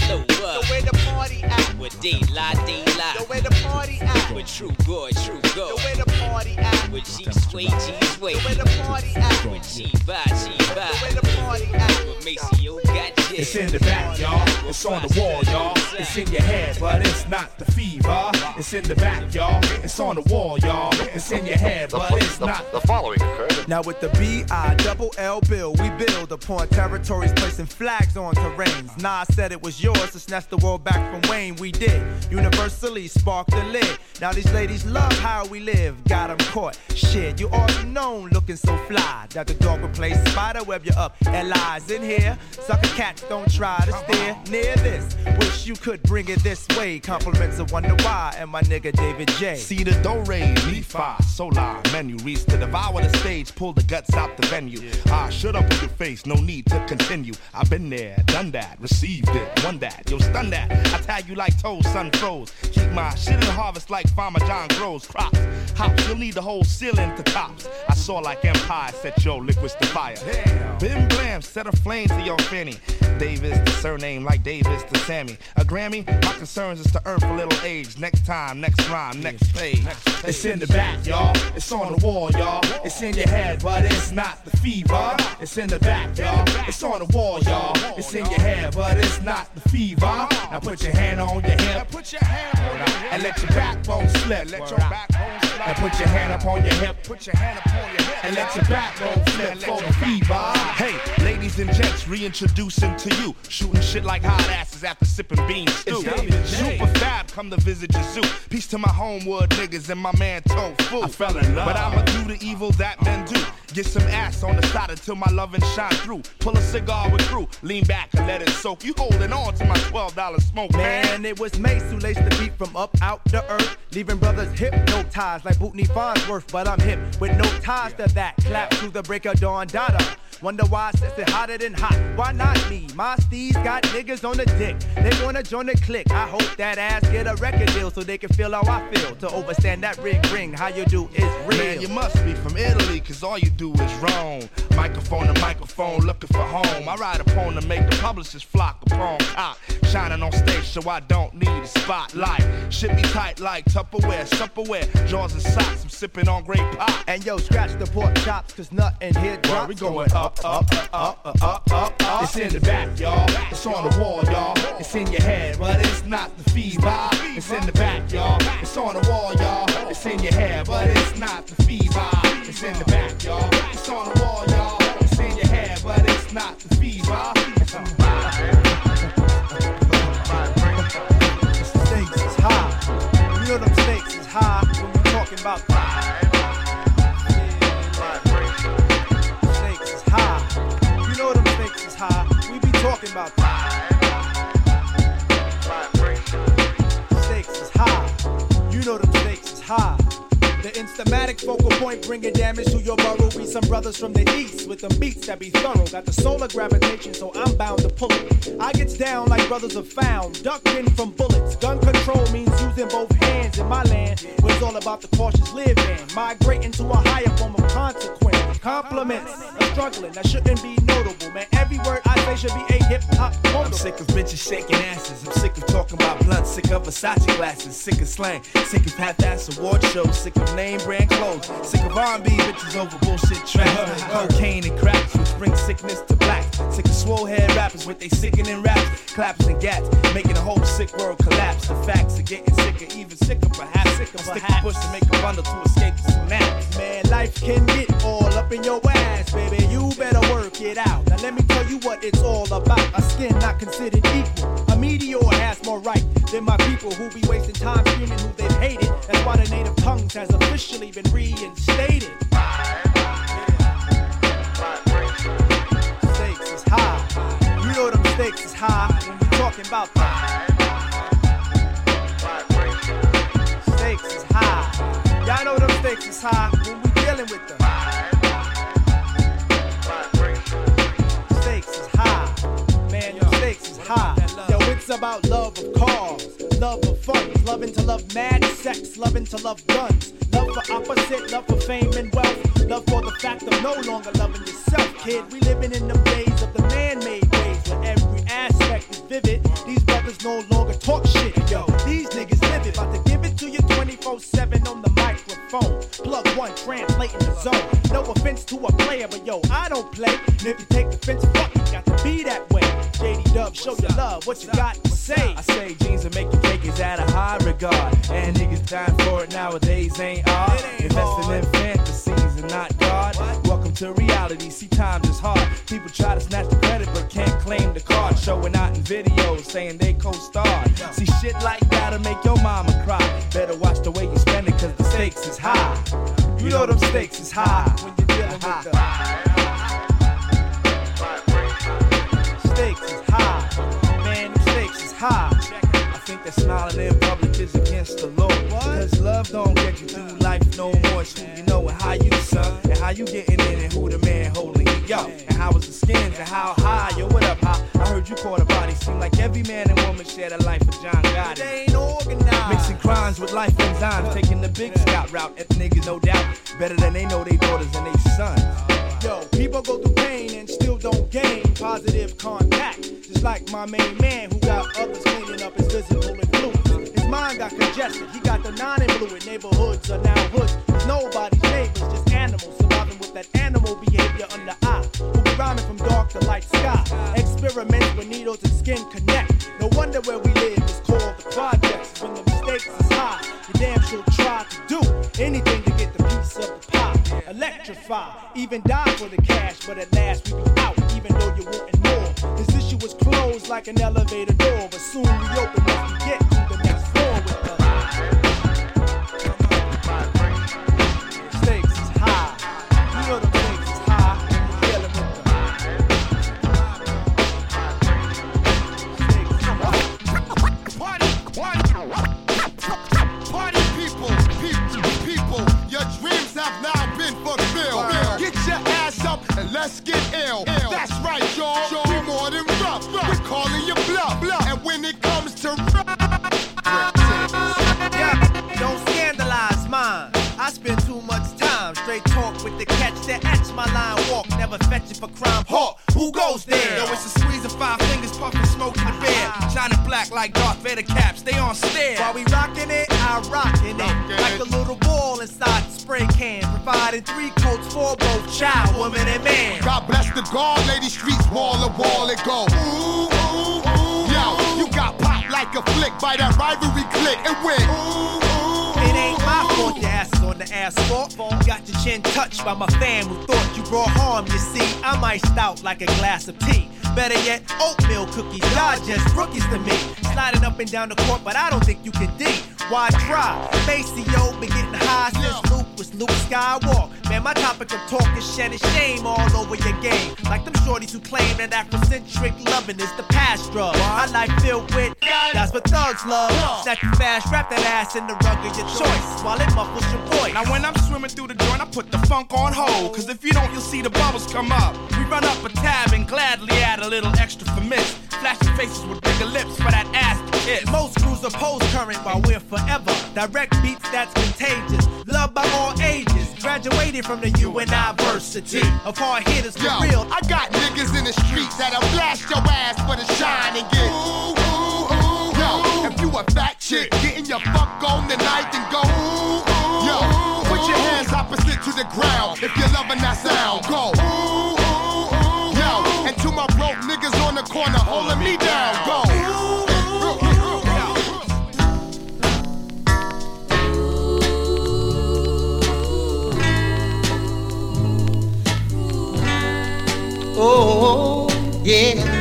Speaker 11: Yo, where the party at?
Speaker 17: With daylight,
Speaker 11: Yo, where the party at?
Speaker 17: With true boy, true
Speaker 11: Yo,
Speaker 17: gold.
Speaker 11: where the party at?
Speaker 17: With G sway, G sway.
Speaker 11: Yo, where the party at?
Speaker 17: With G by, G
Speaker 11: Yo,
Speaker 17: by.
Speaker 11: where the party at?
Speaker 17: With Maseo got
Speaker 5: It's in the back, y'all. It's on the wall, y'all. It's in your head, but it's not the fever. It's in the back, y'all. It's on the wall, y'all. It's in your head, but it's not.
Speaker 10: The following occurred
Speaker 3: Now with the B-I double L bill, we build upon territories placing flags on terrains. Nas said it was yours to snatch the world back from Wayne. We did. Universally spark the lid. Now these ladies love how we live. Got 'em caught. Shit, you already known looking so fly. That the dog would play spider web you up. And lies in here. Sucker cats don't try to steer near this. Wish you could bring it this way. Compliments of Wonder Why and my nigga David J.
Speaker 5: See the do re, mi fa, solar menu. Reach to devour the stage, pull the guts out the venue. Ah, shut up with your face, no need to continue. I've been there, done that, received it, won that. Yo, stun that. I tag you like toes, sun froze. Keep my shit in the harvest like Farmer John grows Hops, you'll need the whole ceiling to tops. I saw like Empire set your liquids to fire. Bim blam, set a flame to your fanny. Davis, the surname like Davis to Sammy. A Grammy, my concerns is to earn for little age. Next time, next rhyme, next page. It's in the back, y'all. It's on the wall, y'all. It's in your head, but it's not the fever. It's in the back, y'all. It's on the wall, y'all. It's in your head, but it's not the fever. Now put your hand on your hip. Put your hand on your hip. And let your backbone slip. Let your backbone slip. And put your hand up on your hip. Put your hand up on your hip. And let your backbone slip for the fever. Hey, ladies and gents, reintroducing to you. Shooting shit like hot asses after sipping bean stew. Super fab, come to visit your zoo. Peace to my homewood niggas and my man Tofu. I fell in love. But I'ma do the evil that men do. Get some ass on the side until my loving shine through. Pull a cigar with crew. Lean back and let it soak. You holding on to my $12 smoke, man.
Speaker 3: Man, it was Mace who laced the beat from up out the earth, leaving brothers hypnotized like Bootney Farnsworth. But I'm hip with no ties to that. Clap to the break of dawn, dada. Wonder why I says it hotter than hot. Why not me? My steez got niggas on the dick. They wanna join the clique. I hope that ass get a record deal so they can feel how I feel. To overstand that ring ring, how you do is real.
Speaker 5: Man, you must be from Italy, cause all you do is roam. Microphone to microphone, looking for home. I ride upon to make the publishers flock upon cock. Shining on stage so I don't need a spotlight. Shit be tight like Tupperware, Supperware. Jaws and socks, I'm sipping on great pop.
Speaker 3: And yo, scratch the pork chops, cause nothing here
Speaker 5: Well,
Speaker 3: drops.
Speaker 5: we going up, up, up, up, up, up, up. It's in the back, y'all. It's on the wall, y'all. It's in your head, but it's not the fever. It's in the back, y'all. It's on the wall, y'all. It's in your head, but it's not the fever. It's in the back, y'all. It's on the wall, y'all. It's in your head, but it's not the fever. It's on
Speaker 3: Stakes is high. You know them stakes is high talking about Stakes is high. You know them stakes is high. We be talking about Stakes is high. You know them stakes is high. The instamatic focal point bringing damage to your borough. We some brothers from the east with them beats that be thorough. Got the solar gravitation, so I'm bound to pull it. I gets down like brothers have found, ducking from bullets. Gun control means using both hands in my land. Where it's all about the cautious living, migrating to a higher form of consequence. Compliments of struggling that shouldn't be notable, man. Every word I say should be a hip hop
Speaker 5: I'm sick of bitches shaking asses. I'm sick of talking about blunt. Sick of Versace glasses. Sick of slang. Sick of half-ass award shows. Sick of name brand clothes. Sick of R&B bitches over bullshit tracks. Cocaine and cracks, which bring sickness to black. Sick of swole head rappers with they sickening raps, claps and gats, making the whole sick world collapse. The facts are getting sicker, even sicker, perhaps. Sick of stick a push to make a bundle to escape the snaps.
Speaker 3: Man, life can get all up in your ass, baby. You better work it out. Now let me tell you what it's all about. A skin not considered equal. A meteor has more right than my people who be wasting time screaming who they've hated. That's why the native tongues has officially been reinstated. Stakes is high. You know them stakes is high when we talking about that. Stakes is high. Y'all know them stakes is high when we dealing with them. Stakes is high. Yo, it's about love of cars, love of funds, loving to love mad sex, loving to love guns, love for opposite, love for fame and wealth, love for the fact of no longer loving yourself, kid. We living in the days of the man-made ways where every aspect is vivid. These brothers no longer talk shit, yo. These niggas live it, about to give it to you 24/7 on the microphone. Plug one, translating the zone. No offense to a player, but yo, I don't play. And if you take offense, fuck it, got to be that way. JD Dub, show your love, what you got to say.
Speaker 5: I say jeans and making cake is out of high regard. And niggas dying for it nowadays ain't odd. Investing in fantasies and not God. Welcome to reality. See, times is hard. People try to snatch the credit but can't claim the card. Showing out in videos saying they co-starred. See, shit like that'll make your mama cry. Better watch the way you spend it cause the stakes is high.
Speaker 3: You know them stakes is high when you're dealing with the stakes is high. Man, them stakes is high.
Speaker 5: I think that smiling in public is against the law. Cause love don't get you through life no more. Who you know and how you son. And how you getting in and who the man holding you up. And how was the skins and how high. Yo, what up, how? I heard you caught a body. Seem like every man and woman share the life of John Gotti.
Speaker 3: They ain't organized.
Speaker 5: Mixing crimes with life enzymes. Taking the big scout route. At niggas, no doubt. Better than they know they daughters and they sons.
Speaker 3: Yo, people go through pain and still don't gain positive contact. Just like my main man who got others cleaning up his influence. Mind got congested. He got the non-influent neighborhoods are now hoods. Nobody's neighbors, just animals surviving with that animal behavior under eye. Who be rhyming from dark to light sky. Experiments with needles and skin connect. No wonder where we live is called the projects. When the mistakes is high, you damn sure try to do anything to get the piece of the pie. Electrify, even die for the cash, but at last we be out, even though you wanting more. This issue was closed like an elevator door, but soon we open as we get
Speaker 18: let's get ill. That's right, y'all. We more than rough. We're calling you bluff. And when it comes to
Speaker 19: Yeah, don't scandalize mine. I spend too much time straight talk with the catch that etch my line walk. Never fetch it for crime. Hawk, who goes there?
Speaker 5: Yo, it's a squeeze of five fingers, puffing smoke in the bear. Ah. Shining black like Darth Vader caps, they on stare.
Speaker 19: While we rockin' it, I rockin' it. Like a little ball inside the spray can. Providing three coats for both child, woman, and man.
Speaker 18: God bless the guard, lady streets wall to wall it go. Ooh, ooh, ooh. Yo, you got popped like a flick by that rivalry click and went. Ooh, ooh,
Speaker 19: It ain't my fault your ass is on the asphalt. Chin touched by my fam who thought you brought harm. You see, I'm iced out like a glass of tea. Better yet, oatmeal cookies. Y'all just rookies to me. Sliding up and down the court, but I don't think you can D. Why try? Maseo been getting high since Luke
Speaker 20: was Luke Skywalker. Man, my topic of talk is shedding shame all over your game. Like them shorties who claim that Afrocentric loving is the past drug. My life filled with that's what thugs love. You fast, wrap that ass in the rug of your choice while it muffles your voice.
Speaker 5: Now when I'm swimming through the joint, I put the funk on hold. Cause if you don't, you'll see the bubbles come up. We run up a tab and gladly add a little extra for miss. Flashing faces with bigger lips for that ass to kiss.
Speaker 20: Most crews are post current while we're forever. Direct beats that's contagious. Loved by all ages. Graduated from the university of hard hitters for
Speaker 18: Yo,
Speaker 20: real.
Speaker 18: I got niggas in the streets that'll blast your ass for the shine and get ooh, ooh, ooh. Yo, if you a fat chick, getting your fuck on tonight, then go ooh, ooh. Yo, your hands opposite to the ground if you're loving that sound. Go ooh, ooh, ooh. Yo, and to my broke niggas on the corner holding me down. Go.
Speaker 16: Oh, yeah.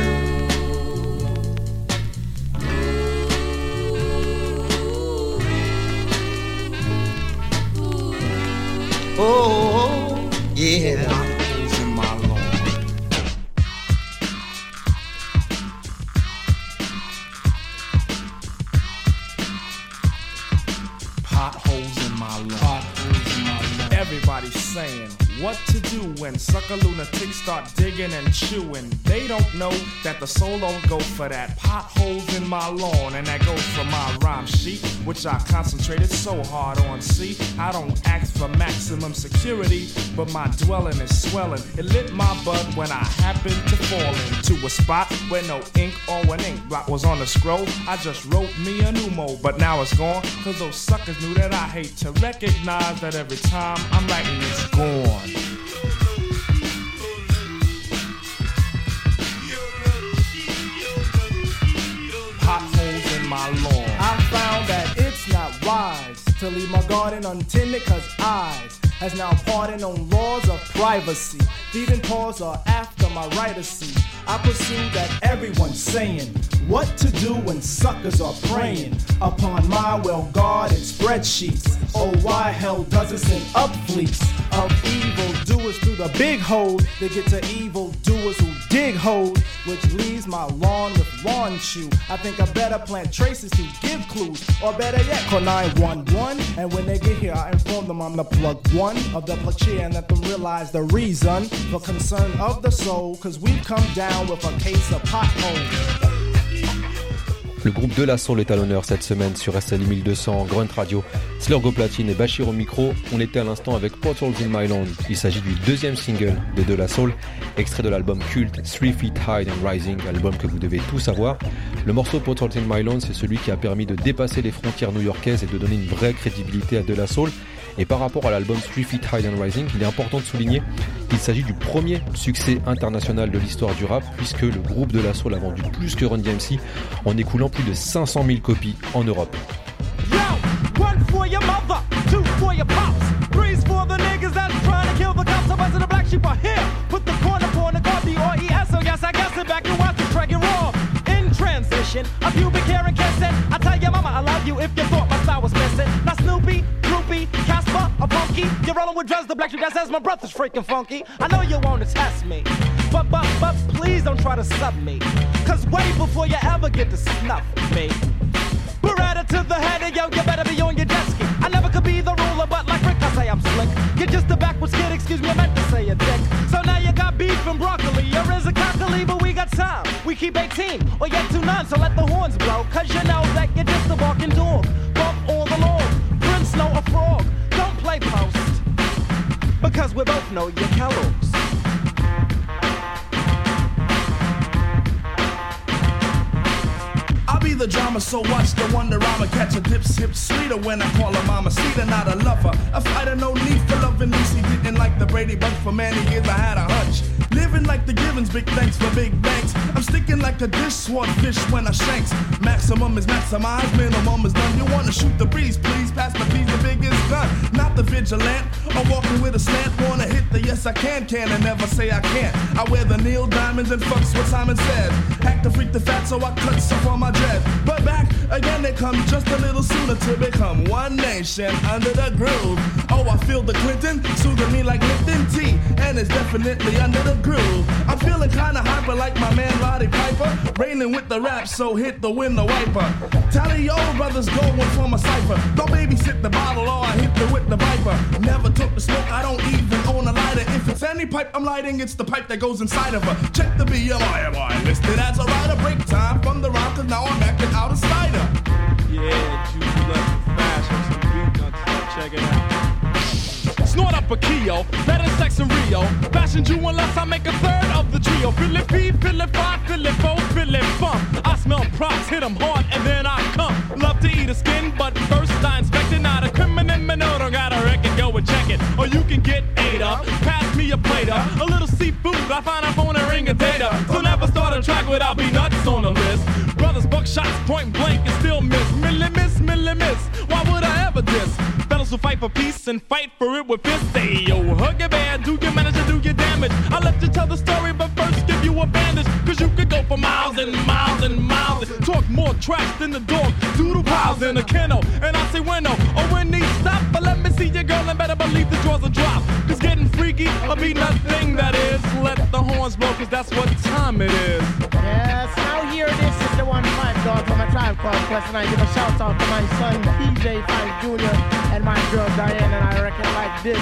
Speaker 5: The soul don't go for that. Potholes in my lawn, and that goes for my rhyme sheet, which I concentrated so hard on. See, I don't ask for maximum security, but my dwelling is swelling. It lit my bud when I happened to fall into a spot where no ink or an ink blot was on the scroll. I just wrote me a new mode, but now it's gone. Cause those suckers knew that I hate to recognize that every time I'm writing it's gone.
Speaker 3: To leave my garden untended cause eyes has now pardoned on laws of privacy. Thieving paws are after my right of seat. I pursue that everyone's saying what to do when suckers are preying upon my well guarded spreadsheets. Oh, why hell does it send up fleets of evil doers through the big hole to get to evil doers who dig holes, which leaves my lawn with lawn chew. I think I better plant traces to give clues, or better yet, call 911. And when they get here, I inform them I'm the plug one of the plug cheer and let them realize the reason for concern of the soul, cause we've come down
Speaker 7: Le groupe De La Soul est à l'honneur cette semaine sur SLI 1200, Grunt Radio, Slurgo Platine et Bachir au micro. On était à l'instant avec Portals in My Land. Il s'agit du deuxième single de De La Soul, extrait de l'album culte Three Feet High and Rising, album que vous devez tous savoir. Le morceau Portals in My Land, c'est celui qui a permis de dépasser les frontières new-yorkaises et de donner une vraie crédibilité à De La Soul. Et par rapport à l'album Three Feet High and Rising, il est important de souligner qu'il s'agit du premier succès international de l'histoire du rap, puisque le groupe de la Soul a vendu plus que Run DMC en écoulant plus de 500 000 copies en Europe.
Speaker 11: Yo, one for your mother, two for your pops, three's for the niggas that's trying to kill the cops. The rest of the black sheep are here. Put the corner for the guard, the R-E-S. So yes, I guess it back and watch the track and raw. In transition, a pubic hair and kissing. I tell your mama I love you if you thought my style was missing. A punky. You're rolling with drugs, the black sheep that says my brother's freaking funky. I know you wanna test me, but but but please don't try to sub me. Cause way before you ever get to snuff me. Beretta to the head, and yo, you better be on your jet ski. I never could be the ruler, but like Rick, I say I'm slick. You're just a backwards kid, excuse me, I meant to say a dick. So now you got beef and broccoli, or is it cockily, but we got time. We keep 18, or yet two nine, so let the horns blow. Cause you know that you're just a barking dog. Bump all the law, Prince know a frog. Because we both know you're Kellogg's.
Speaker 5: I'll be the drama, so watch the wonder I'ma catch a dips hip sweeter when I call her mama Cedar, not a lover. A fighter, no need for loving Lucy. Didn't like the Brady Bunch for many years, I had a hunch. Living like the Givens, big thanks for big banks. I'm sticking like a dish swordfish when I shanks. Maximum is maximized, minimum is done. You wanna shoot the breeze, please pass the piece, the biggest gun. Not the vigilant, I'm walking with a slant. Wanna hit the yes I can, can and never say I can't. I wear the Neil Diamonds and fucks what Simon said. Hack the freak the fat, so I cut stuff on my dread. But back again, they come just a little sooner to become one nation under the groove. Oh, I feel the Clinton soothing me like Lipton tea, and it's definitely under the I'm feeling kinda hyper like my man Roddy Piper, raining with the rap, so hit the window wiper. Tally old brothers go going from a cipher. Don't babysit the bottle or I hit the with the viper. Never took the smoke, I don't even own a lighter. If it's any pipe I'm lighting, it's the pipe that goes inside of her. Check the BMI, am I listed as a rider? Break time from the rhyme, cause now I'm acting out a spider.
Speaker 21: Yeah, Juju left fashion, some Beatnuts. Check it out. Snort up a Keo, better sex in Rio. Fashion you unless I make a third of the trio. It P, it five, feel it four, feel. I smell props, hit 'em hard, and then I come. Love to eat a skin, but first I inspect it. Not a criminal, don't got a record, go and check it. Or you can get ate up. Pass me a plate of a little seafood. I find a phone and ring a data. So never start a track without be nuts on the list. Brothers buck shots point blank and still miss. Milli miss, milli miss. Why would I ever diss? Who fight for peace and fight for it with fists. Say yo, hug your bad, do your manage to do your damage. I let you tell the story, but first give you a bandage. Cause you could go for miles and miles and miles. And talk more tracks than the dog. Doodle piles in a kennel. And I say no, or oh, when these stop. But let me see your girl and better believe the drawers will drop. Cause getting freaky will be nothing that is. Let the horns blow, cause that's what time it is.
Speaker 22: Yes, now here this is the one Phife Dawg from a tribe called Quest, and I give a shout out to my son PJ Five Jr. and my girl Diane, and I reckon like this.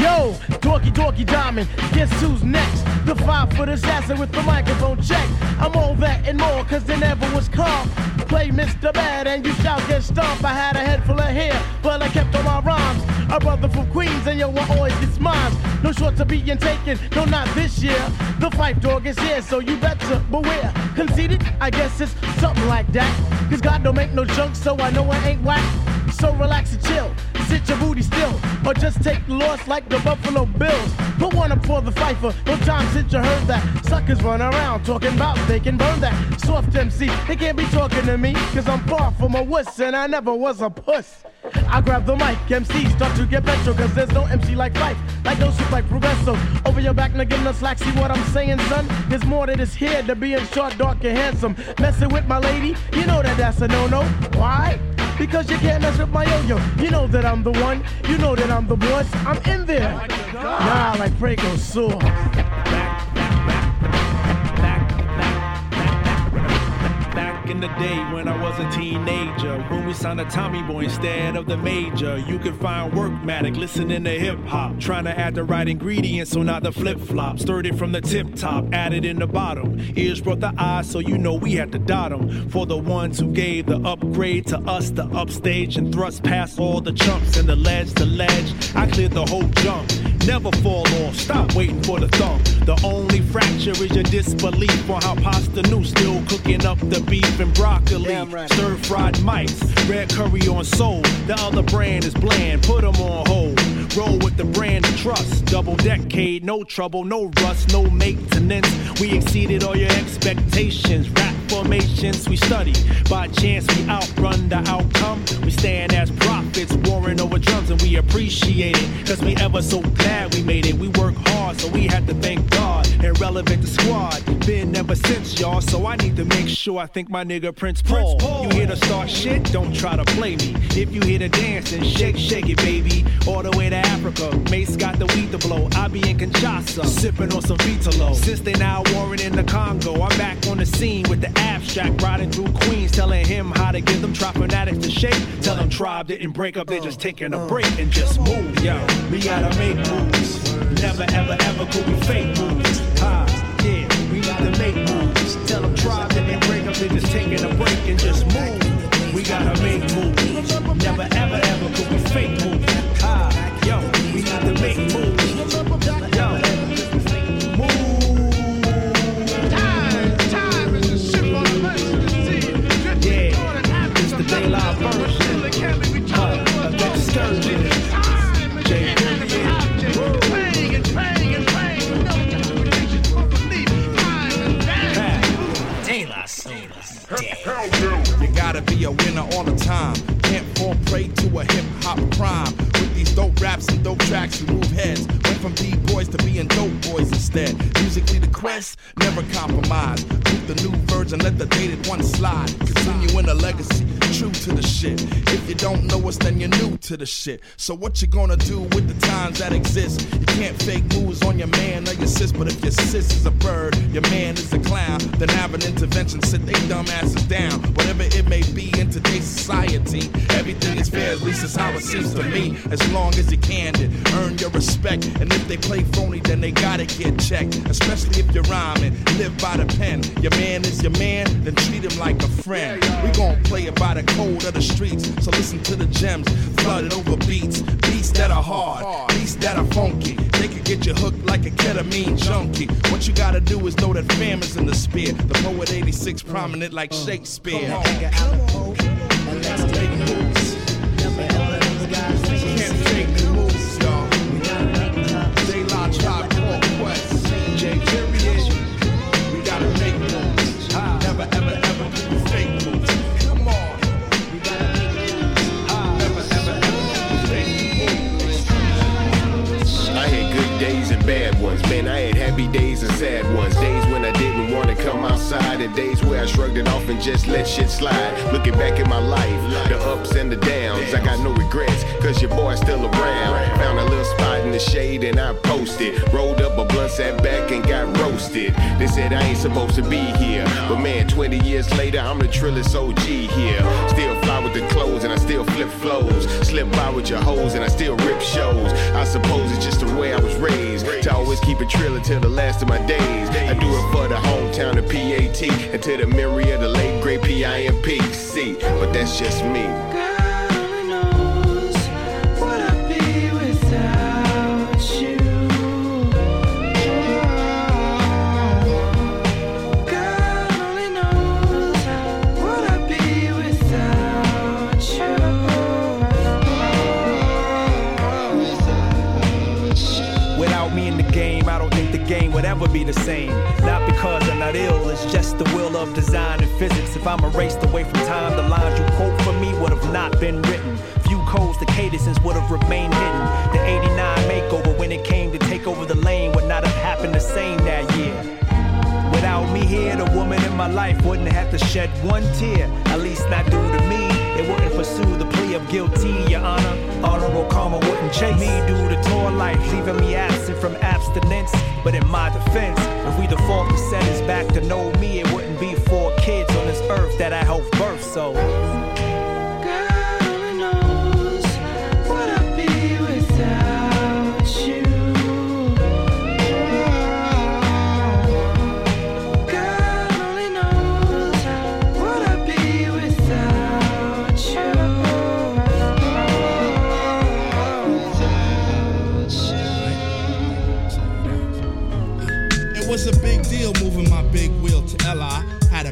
Speaker 22: Yo, Dorky Dorky Diamond, guess who's next? The five foot assassin with the microphone check. I'm all that and more, cause there never was calm. Play Mr. Bad and you shall get stomped. I had a head full of hair, but I kept all my rhymes. A brother from Queens, and yo, I always gets mine. No short to being taken, no, not this year. The Phife Dawg is here, so you better beware. Conceited, I guess it's something like that. Cause God don't make no junk, so I know I ain't whack. So relax and chill, sit your booty still, or just take the loss like the Buffalo Bills. Put one up for the fifer, no time since you heard that. Suckers run around talking about they can burn that. Soft MC, they can't be talking to me, cause I'm far from a wuss and I never was a puss. I grab the mic, MC start to get petrol, cause there's no MC like life, like no soup like Progresso. Over your back, now give no slack, see what I'm saying, son? There's more to this here than being short, dark, and handsome. Messing with my lady, you know that that's a no-no. Why? Because you can't mess with my yo-yo. You know that I'm the one, you know that I'm the boss. I'm in there. Oh nah, like Prego sauce.
Speaker 3: In the day when I was a teenager, when we signed a Tommy Boy instead of the major, you could find Workmatic listening to hip hop, trying to add the right ingredients so not the flip flop. Stirred it from the tip top, added in the bottom. Ears brought the eyes, so you know we had to dot 'em. For the ones who gave the upgrade to us, the upstage and thrust past all the chumps and the ledge, the ledge. I cleared the whole jump. Never fall off, stop waiting for the thump. The only fracture is your disbelief on how Posdnuos still cooking up the beef and broccoli. Stir fried mice, red curry on soul. The other brand is bland, put 'em on hold. Roll with the brand of trust. Double decade, no trouble, no rust, no maintenance. We exceeded all your expectations. Rap formations we study. By chance, we outrun the outcome. We stand as prophets, warring over drums, and we appreciate it. Cause we ever so glad we made it. We work hard, so we had to thank God. Irrelevant to squad. Been ever since, y'all, so I need to make sure I think my nigga Prince Paul. You here to start shit? Don't try to play me. If you here to dance, then shake, shake it, baby. All the way to Africa. Mace got the weed to blow. I be in Kinshasa, sipping on some Vitalo. Since they now warring in the Congo, I'm back on the scene with the abstract riding through Queens, telling him how to get them trap fanatics to shake. Tell them tribe didn't break up, they just taking a break and just move, yo. We gotta make moves. Never ever ever could we fake moves. Ha, yeah, we to make moves. Tell them tribe didn't break up, they just taking a break and just
Speaker 5: shit. So what you gonna do with the times that exist? You can't fake moves on your man or your sis, but if your sis is a bird, your man is a clown, then have an intervention, sit they dumb asses down. Fair, at least it's how it seems to me. As long as you can, earn your respect. And if they play phony, then they gotta get checked. Especially if you're rhyming, live by the pen. Your man is your man, then treat him like a friend. We gon' play it by the code of the streets. So listen to the gems, flooded over beats. Beats that are hard, beats that are funky. They can get you hooked like a ketamine junkie. What you gotta do is know that fam is in the spear. The poet 86 prominent like Shakespeare. Can't
Speaker 23: outside, and days where I shrugged it off and just let shit slide. Looking back at my life, the ups and the downs, I got no regrets, cause your boy's still around. Found a little spot in the shade and I posted. Rolled up a blunt, sat back and got roasted. They said I ain't supposed to be here, but man, 20 years later, I'm the Trillis OG here. Still fly the clothes and I still flip flows. Slip by with your hoes and I still rip shows. I suppose it's just the way I was raised to always keep it trill until the last of my days. I do it for the hometown of PAT and to the memory of the late great PIMP. See, but that's just me.
Speaker 24: The would ever be the same. Not because I'm not ill, it's just the will of design and physics. If I'm erased away from time, the lines you quote for me would have not been written. Few codes, the cadences would have remained hidden. The 89 makeover, when it came to take over the lane, would not have happened the same that year. Without me here, the woman in my life wouldn't have to shed one tear, at least not due to me. It wouldn't pursue the plea of guilty, Your Honor. Honorable karma wouldn't chase me due to tour life, leaving me absent from abstinence. But in my defense, if we default set us back to know me, it wouldn't be four kids on this earth that I helped birth. So.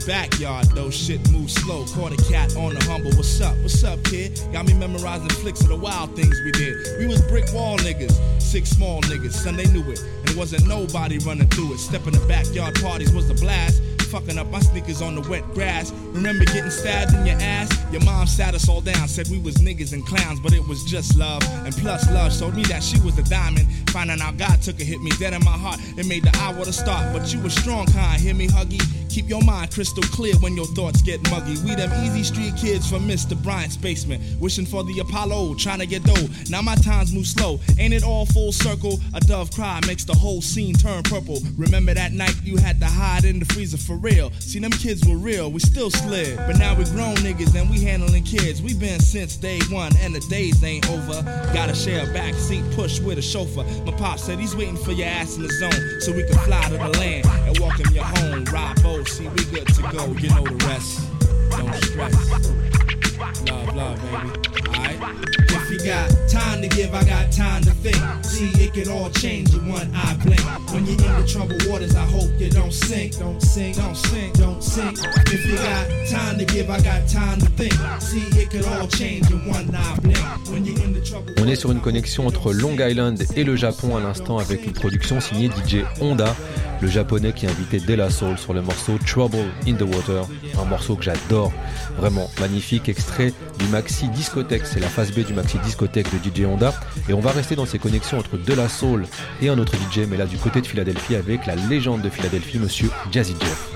Speaker 5: Backyard though, shit moved slow. Caught a cat on the humble. What's up? What's up, kid? Got me memorizing flicks of the wild things we did. We was brick wall niggas, six small niggas. Son, they knew it. And it wasn't nobody running through it. Stepping the backyard parties was the blast. Fucking up my sneakers on the wet grass. Remember getting stabbed in your ass? Your mom sat us all down, said we was niggas and clowns, but it was just love. And plus, love showed me that she was a diamond. Finding out God took a hit me dead in my heart. It made the hour to start, but you was strong, kind. Hear me, Huggy? Keep your mind crystal clear when your thoughts get muggy. We them easy street kids from Mr. Bryant's basement, wishing for the Apollo, trying to get dough. Now my times move slow, ain't it all full circle? A dove cry makes the whole scene turn purple. Remember that night you had to hide in the freezer for real. See them kids were real, we still slid, but now we grown niggas and we handling kids. We been since day one, and the days ain't over. Gotta share a back seat, push with a chauffeur. My pop said he's waiting for your ass in the zone, so we can fly to the land and welcome you home. Ride boat, see we good to go. You know the rest. Don't stress. Love, love, baby. Alright. If you got time to give, I got time to think. See, it could all change in one eye blink. When you're in the troubled waters, I hope you don't sink. Don't sink, don't sink, don't sink. If you got time to give, I got time to think. See, it could all change in one eye blink. When you're in the trouble
Speaker 7: On est sur une connexion entre Long Island et le Japon à l'instant avec une production signée DJ Honda, le japonais qui a invité De La Soul sur le morceau Trouble in the Water, un morceau que j'adore, vraiment magnifique, extrait du maxi discothèque, c'est la phase B du maxi discothèque de DJ Honda, et on va rester dans ces connexions entre De La Soul et un autre DJ, mais là du côté de Philadelphie avec la légende de Philadelphie, monsieur Jazzy Jeff.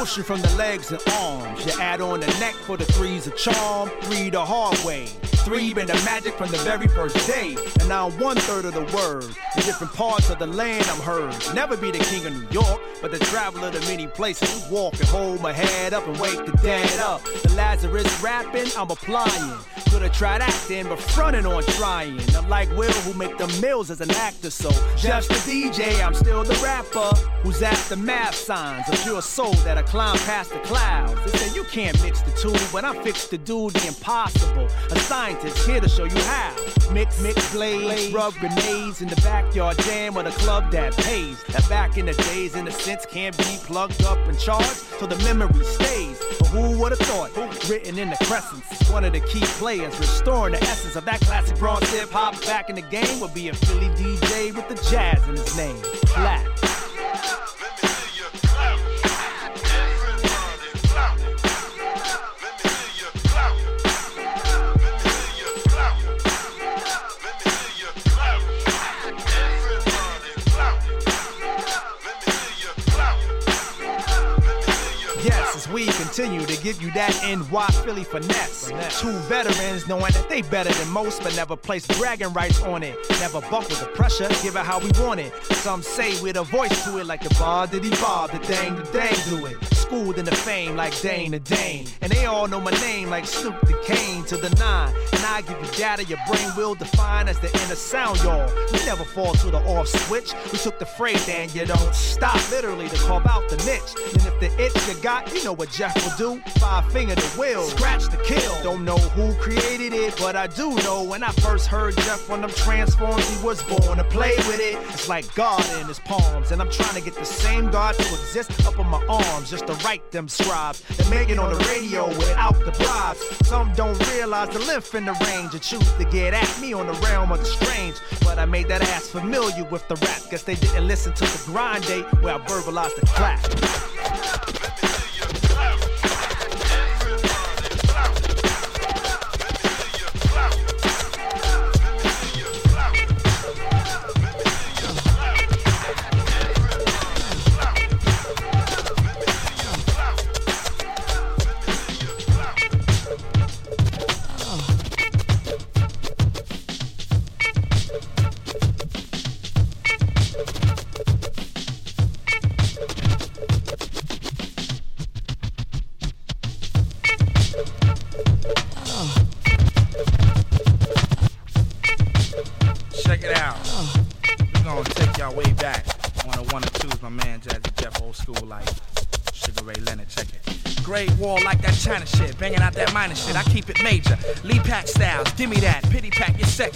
Speaker 3: Motion from the legs and arms. You add on the neck for the threes a charm. Three the hard way. Three been the magic from the very first day. And now one third of the word. In different parts of the land I'm heard. Never be the king of New York, but the traveler to many places. Walk and hold my head up and wake the dead up. The Lazarus rapping, I'm applying. Could've tried acting, but fronting on trying. I'm like Will who make the mills as an actor, so just the DJ, I'm still the rapper who's at the math signs. A pure soul that I climb past the clouds. They say you can't mix the two, but I'm fixed to do the impossible. A scientist here to show you how. Mix, mix blades, rub grenades in the backyard jam with a club that pays. That back in the days, in a sense, can't be plugged up and charged, so the memory stays. But who would've thought? Written in the crescents, one of the key players, restoring the essence of that classic bronze hip hop back in the game would be a Philly DJ with the jazz in his name. Black. Yes, continue to give you that NY Philly finesse. Two veterans knowing that they better than most, but never place bragging rights on it. Never buckle the pressure, give it how we want it. Some say with a voice to it, like the bar did he bar, the dang the dang do it. Schooled in the fame like Dane the Dane. And they all know my name like Snoop the Kane to the nine. And I give you data your brain will define as the inner sound, y'all. We never fall to the off switch. We took the phrase and you don't stop literally to carve out the niche. And if the itch you got, you know what Jeff will do. Five finger the will, scratch the kill. Don't know who created it, but I do know when I first heard Jeff on them transforms, he was born to play with it. It's like God in his palms, and I'm trying to get the same God to exist up on my arms just to write them scribes and make it on the radio without the bribes. Some don't realize the length and the range and choose to get at me on the realm of the strange. But I made that ass familiar with the rap, guess they didn't listen to the grind date where I verbalized the clap.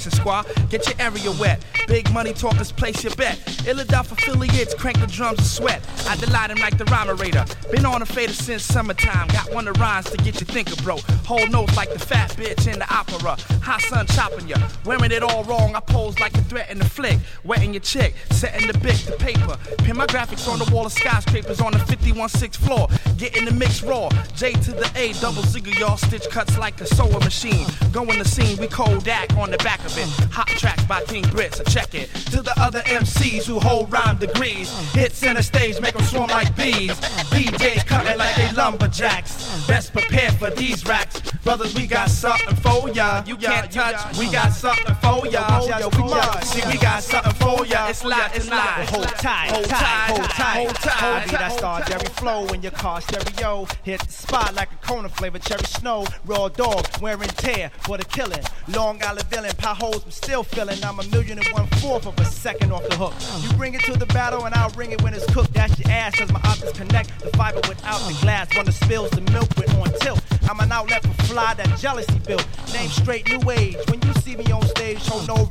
Speaker 5: Pack squad. Get your area wet. Big money talkers, place your bet. Illadelph affiliates, crank the drums and sweat. I delight him like the rhymerator. Been on a fader since summertime. Got one of rhymes to get you thinking, bro. Whole notes like the fat bitch in the opera. Hot sun chopping ya. Wearing it all wrong. I pose like threat in the flick. Wetting your chick, setting the bitch to paper. Pin my graphics on the wall of skyscrapers on the 51 floor. Getting the mix raw. J to the A, double zigger, y'all stitch cuts like a sewing machine. Going the scene, we cold Kodak on the back of it. Hot tracks by King Brits, so check it. To the other MCs who hold rhyme degrees. Hits in the stage, make them swarm like bees. DJs cutting like they lumberjacks. Best prepared for these racks. Brothers, we got something for ya. You can't touch, we got something for ya. We got, see, we got something for ya. It's live, it's live.
Speaker 3: Hold tight,
Speaker 5: hold
Speaker 3: tight, hold tight,
Speaker 5: hold tight.
Speaker 3: I'll be that star Jerry flow in your car stereo. Hit the spot like Kona flavor cherry snow. Raw dog wearing tear for the killing. Long Island villain, pot holes, but still feeling. I'm a million and one fourth of a second off the hook. You bring it to the battle and I'll ring it when it's cooked. That's your ass as my optics connect the fiber without the glass. One that spills the milk with on tilt. I'm an outlet for fly that jealousy built. Name straight new age. When you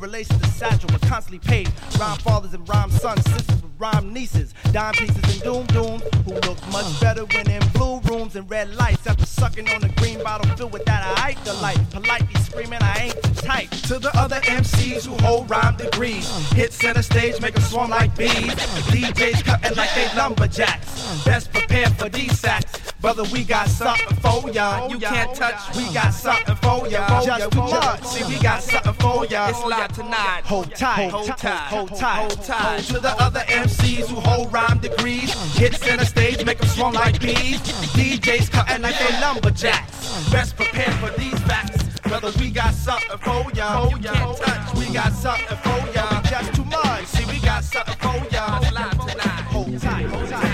Speaker 3: relation to Satchel, but constantly paid. Rhyme fathers and rhyme sons, sisters with rhyme nieces. Dime pieces and doom dooms who look much better when in blue rooms and red lights. After sucking on a green bottle filled with that I hate the light. Politely screaming, I ain't the type.
Speaker 5: To the other MCs who hold rhyme degrees. Hit center stage, make them swarm like bees. DJs cutting like they lumberjacks. Best prepared for these sacks. Brother, we got something for ya. You can't touch, we got something for ya. Just too much. See, we got something for ya. It's tonight.
Speaker 3: Hold tight,
Speaker 5: hold tight,
Speaker 3: hold tight,
Speaker 5: hold tight. To the other MCs who hold rhyme degrees. Hit center stage, make them swarm like bees. DJs cutting like they lumberjacks. Best prepared for these facts. Brother, we got something for ya. You can't touch, we got something for ya. Just too much. See, we got something for ya. Hold tight, hold tight.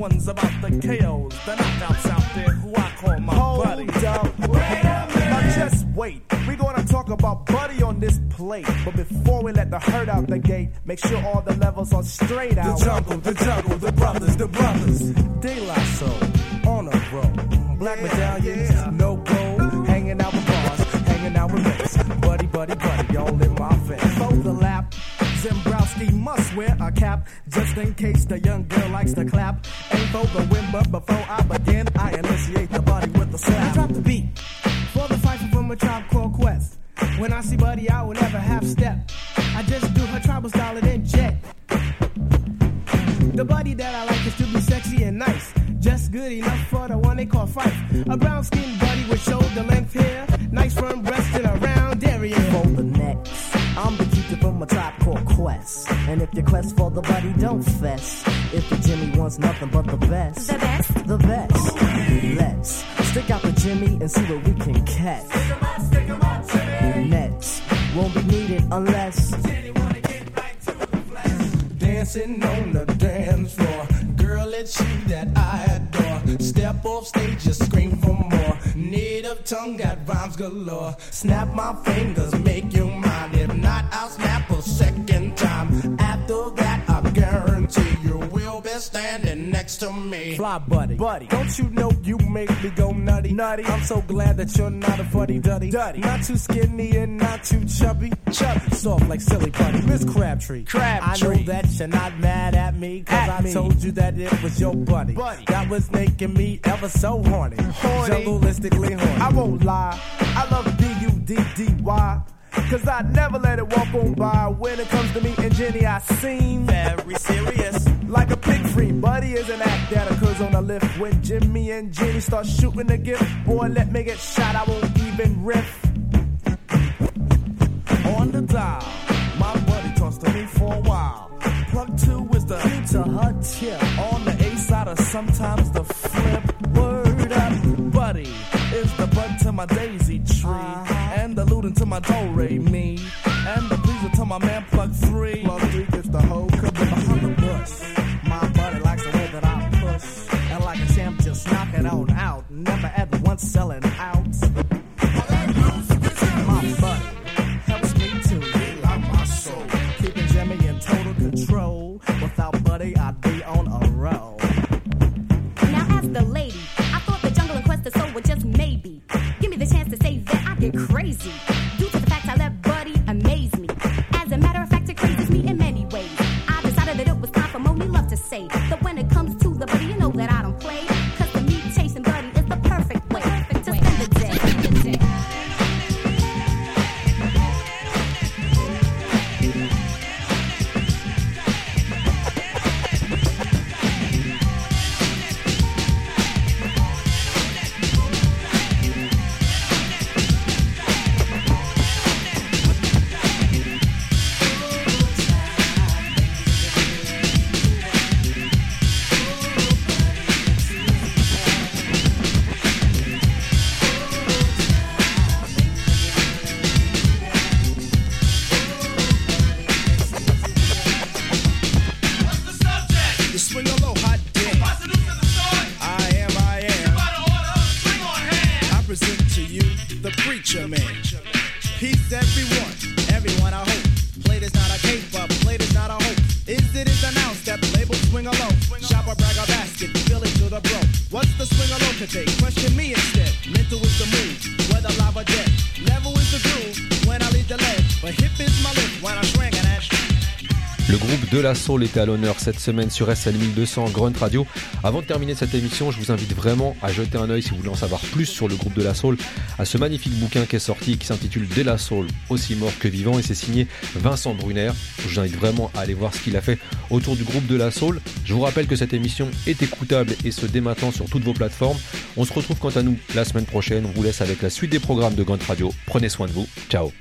Speaker 3: One's about the KOs, the knockouts out there who I call my
Speaker 10: Hold
Speaker 3: buddies.
Speaker 10: up. Now just wait. We're gonna talk about Buddy on this plate. But before we let the herd out the gate, make sure all the levels are straight out.
Speaker 3: The jungle, the jungle, the brothers, the brothers.
Speaker 10: De La Soul, on a roll. Black medallions, must wear a cap. Just in case the young girl likes to clap. Ain't for the win, but before I begin, I initiate the body with the slap. I drop the beat for the fight from a tribe called Quest. When I see Buddy, I will never half step. I just do her tribal style and then jet. The body that I like is to be sexy and nice. Just good enough for the one they call fight. A brown skinned body with shoulder length hair. Nice firm breast and a round area.
Speaker 25: For the next, I'm the called And if your quest for the body don't fess. If the Jimmy wants nothing but the best, the best, the best. Let's stick out the Jimmy and see what we can catch. Nets won't be needed unless.
Speaker 10: Dancing on the dance floor. Girl, it's you that I adore. Step off stage, just scream for more. Native tongue got rhymes galore. Snap my fingers, make you mine. If not, I'll snap a second time. After will standing next to me. Fly buddy, buddy. Don't you know you make me go nutty, nutty? I'm so glad that you're not a fuddy duddy, duddy. Not too skinny and not too chubby, chubby. Soft like silly buddy, Miss Crabtree. Crabtree. I know that you're not mad at me, cause
Speaker 3: At
Speaker 10: I
Speaker 3: me.
Speaker 10: told you that it was your buddy.
Speaker 3: Buddy.
Speaker 10: That was making me ever so horny.
Speaker 3: Horny.
Speaker 10: Jungleistically horny. I won't lie, I love B-U-D-D-Y. Cause I never let it walk on by. When it comes to me and Jenny, I seem very serious. Like a pig free, buddy is an act that occurs on the lift. When Jimmy and Jenny start shooting the gift, boy, let me get shot, I won't even riff.
Speaker 3: On the dial, my buddy talks to me for a while. Plug two is the
Speaker 10: To her tip.
Speaker 3: on the A side or sometimes the flip. Word up, buddy is the bud to my daisy tree, and the looting to my do re mi, and the pleaser to my man plug three.
Speaker 10: Plug three gets the whole caboose. Behind the bus. My buddy likes the way that I push. And like a champ, just knock it on out. Never at once selling out.
Speaker 7: La Soul était à l'honneur cette semaine sur SL 1200 Grunt Radio. Avant de terminer cette émission, je vous invite vraiment à jeter un œil si vous voulez en savoir plus sur le groupe De La Soul à ce magnifique bouquin qui est sorti qui s'intitule De La Soul, aussi mort que vivant et c'est signé Vincent Brunner. Je vous invite vraiment à aller voir ce qu'il a fait autour du groupe De La Soul. Je vous rappelle que cette émission est écoutable et ce dès sur toutes vos plateformes. On se retrouve quant à nous la semaine prochaine. On vous laisse avec la suite des programmes de Grunt Radio. Prenez soin de vous. Ciao.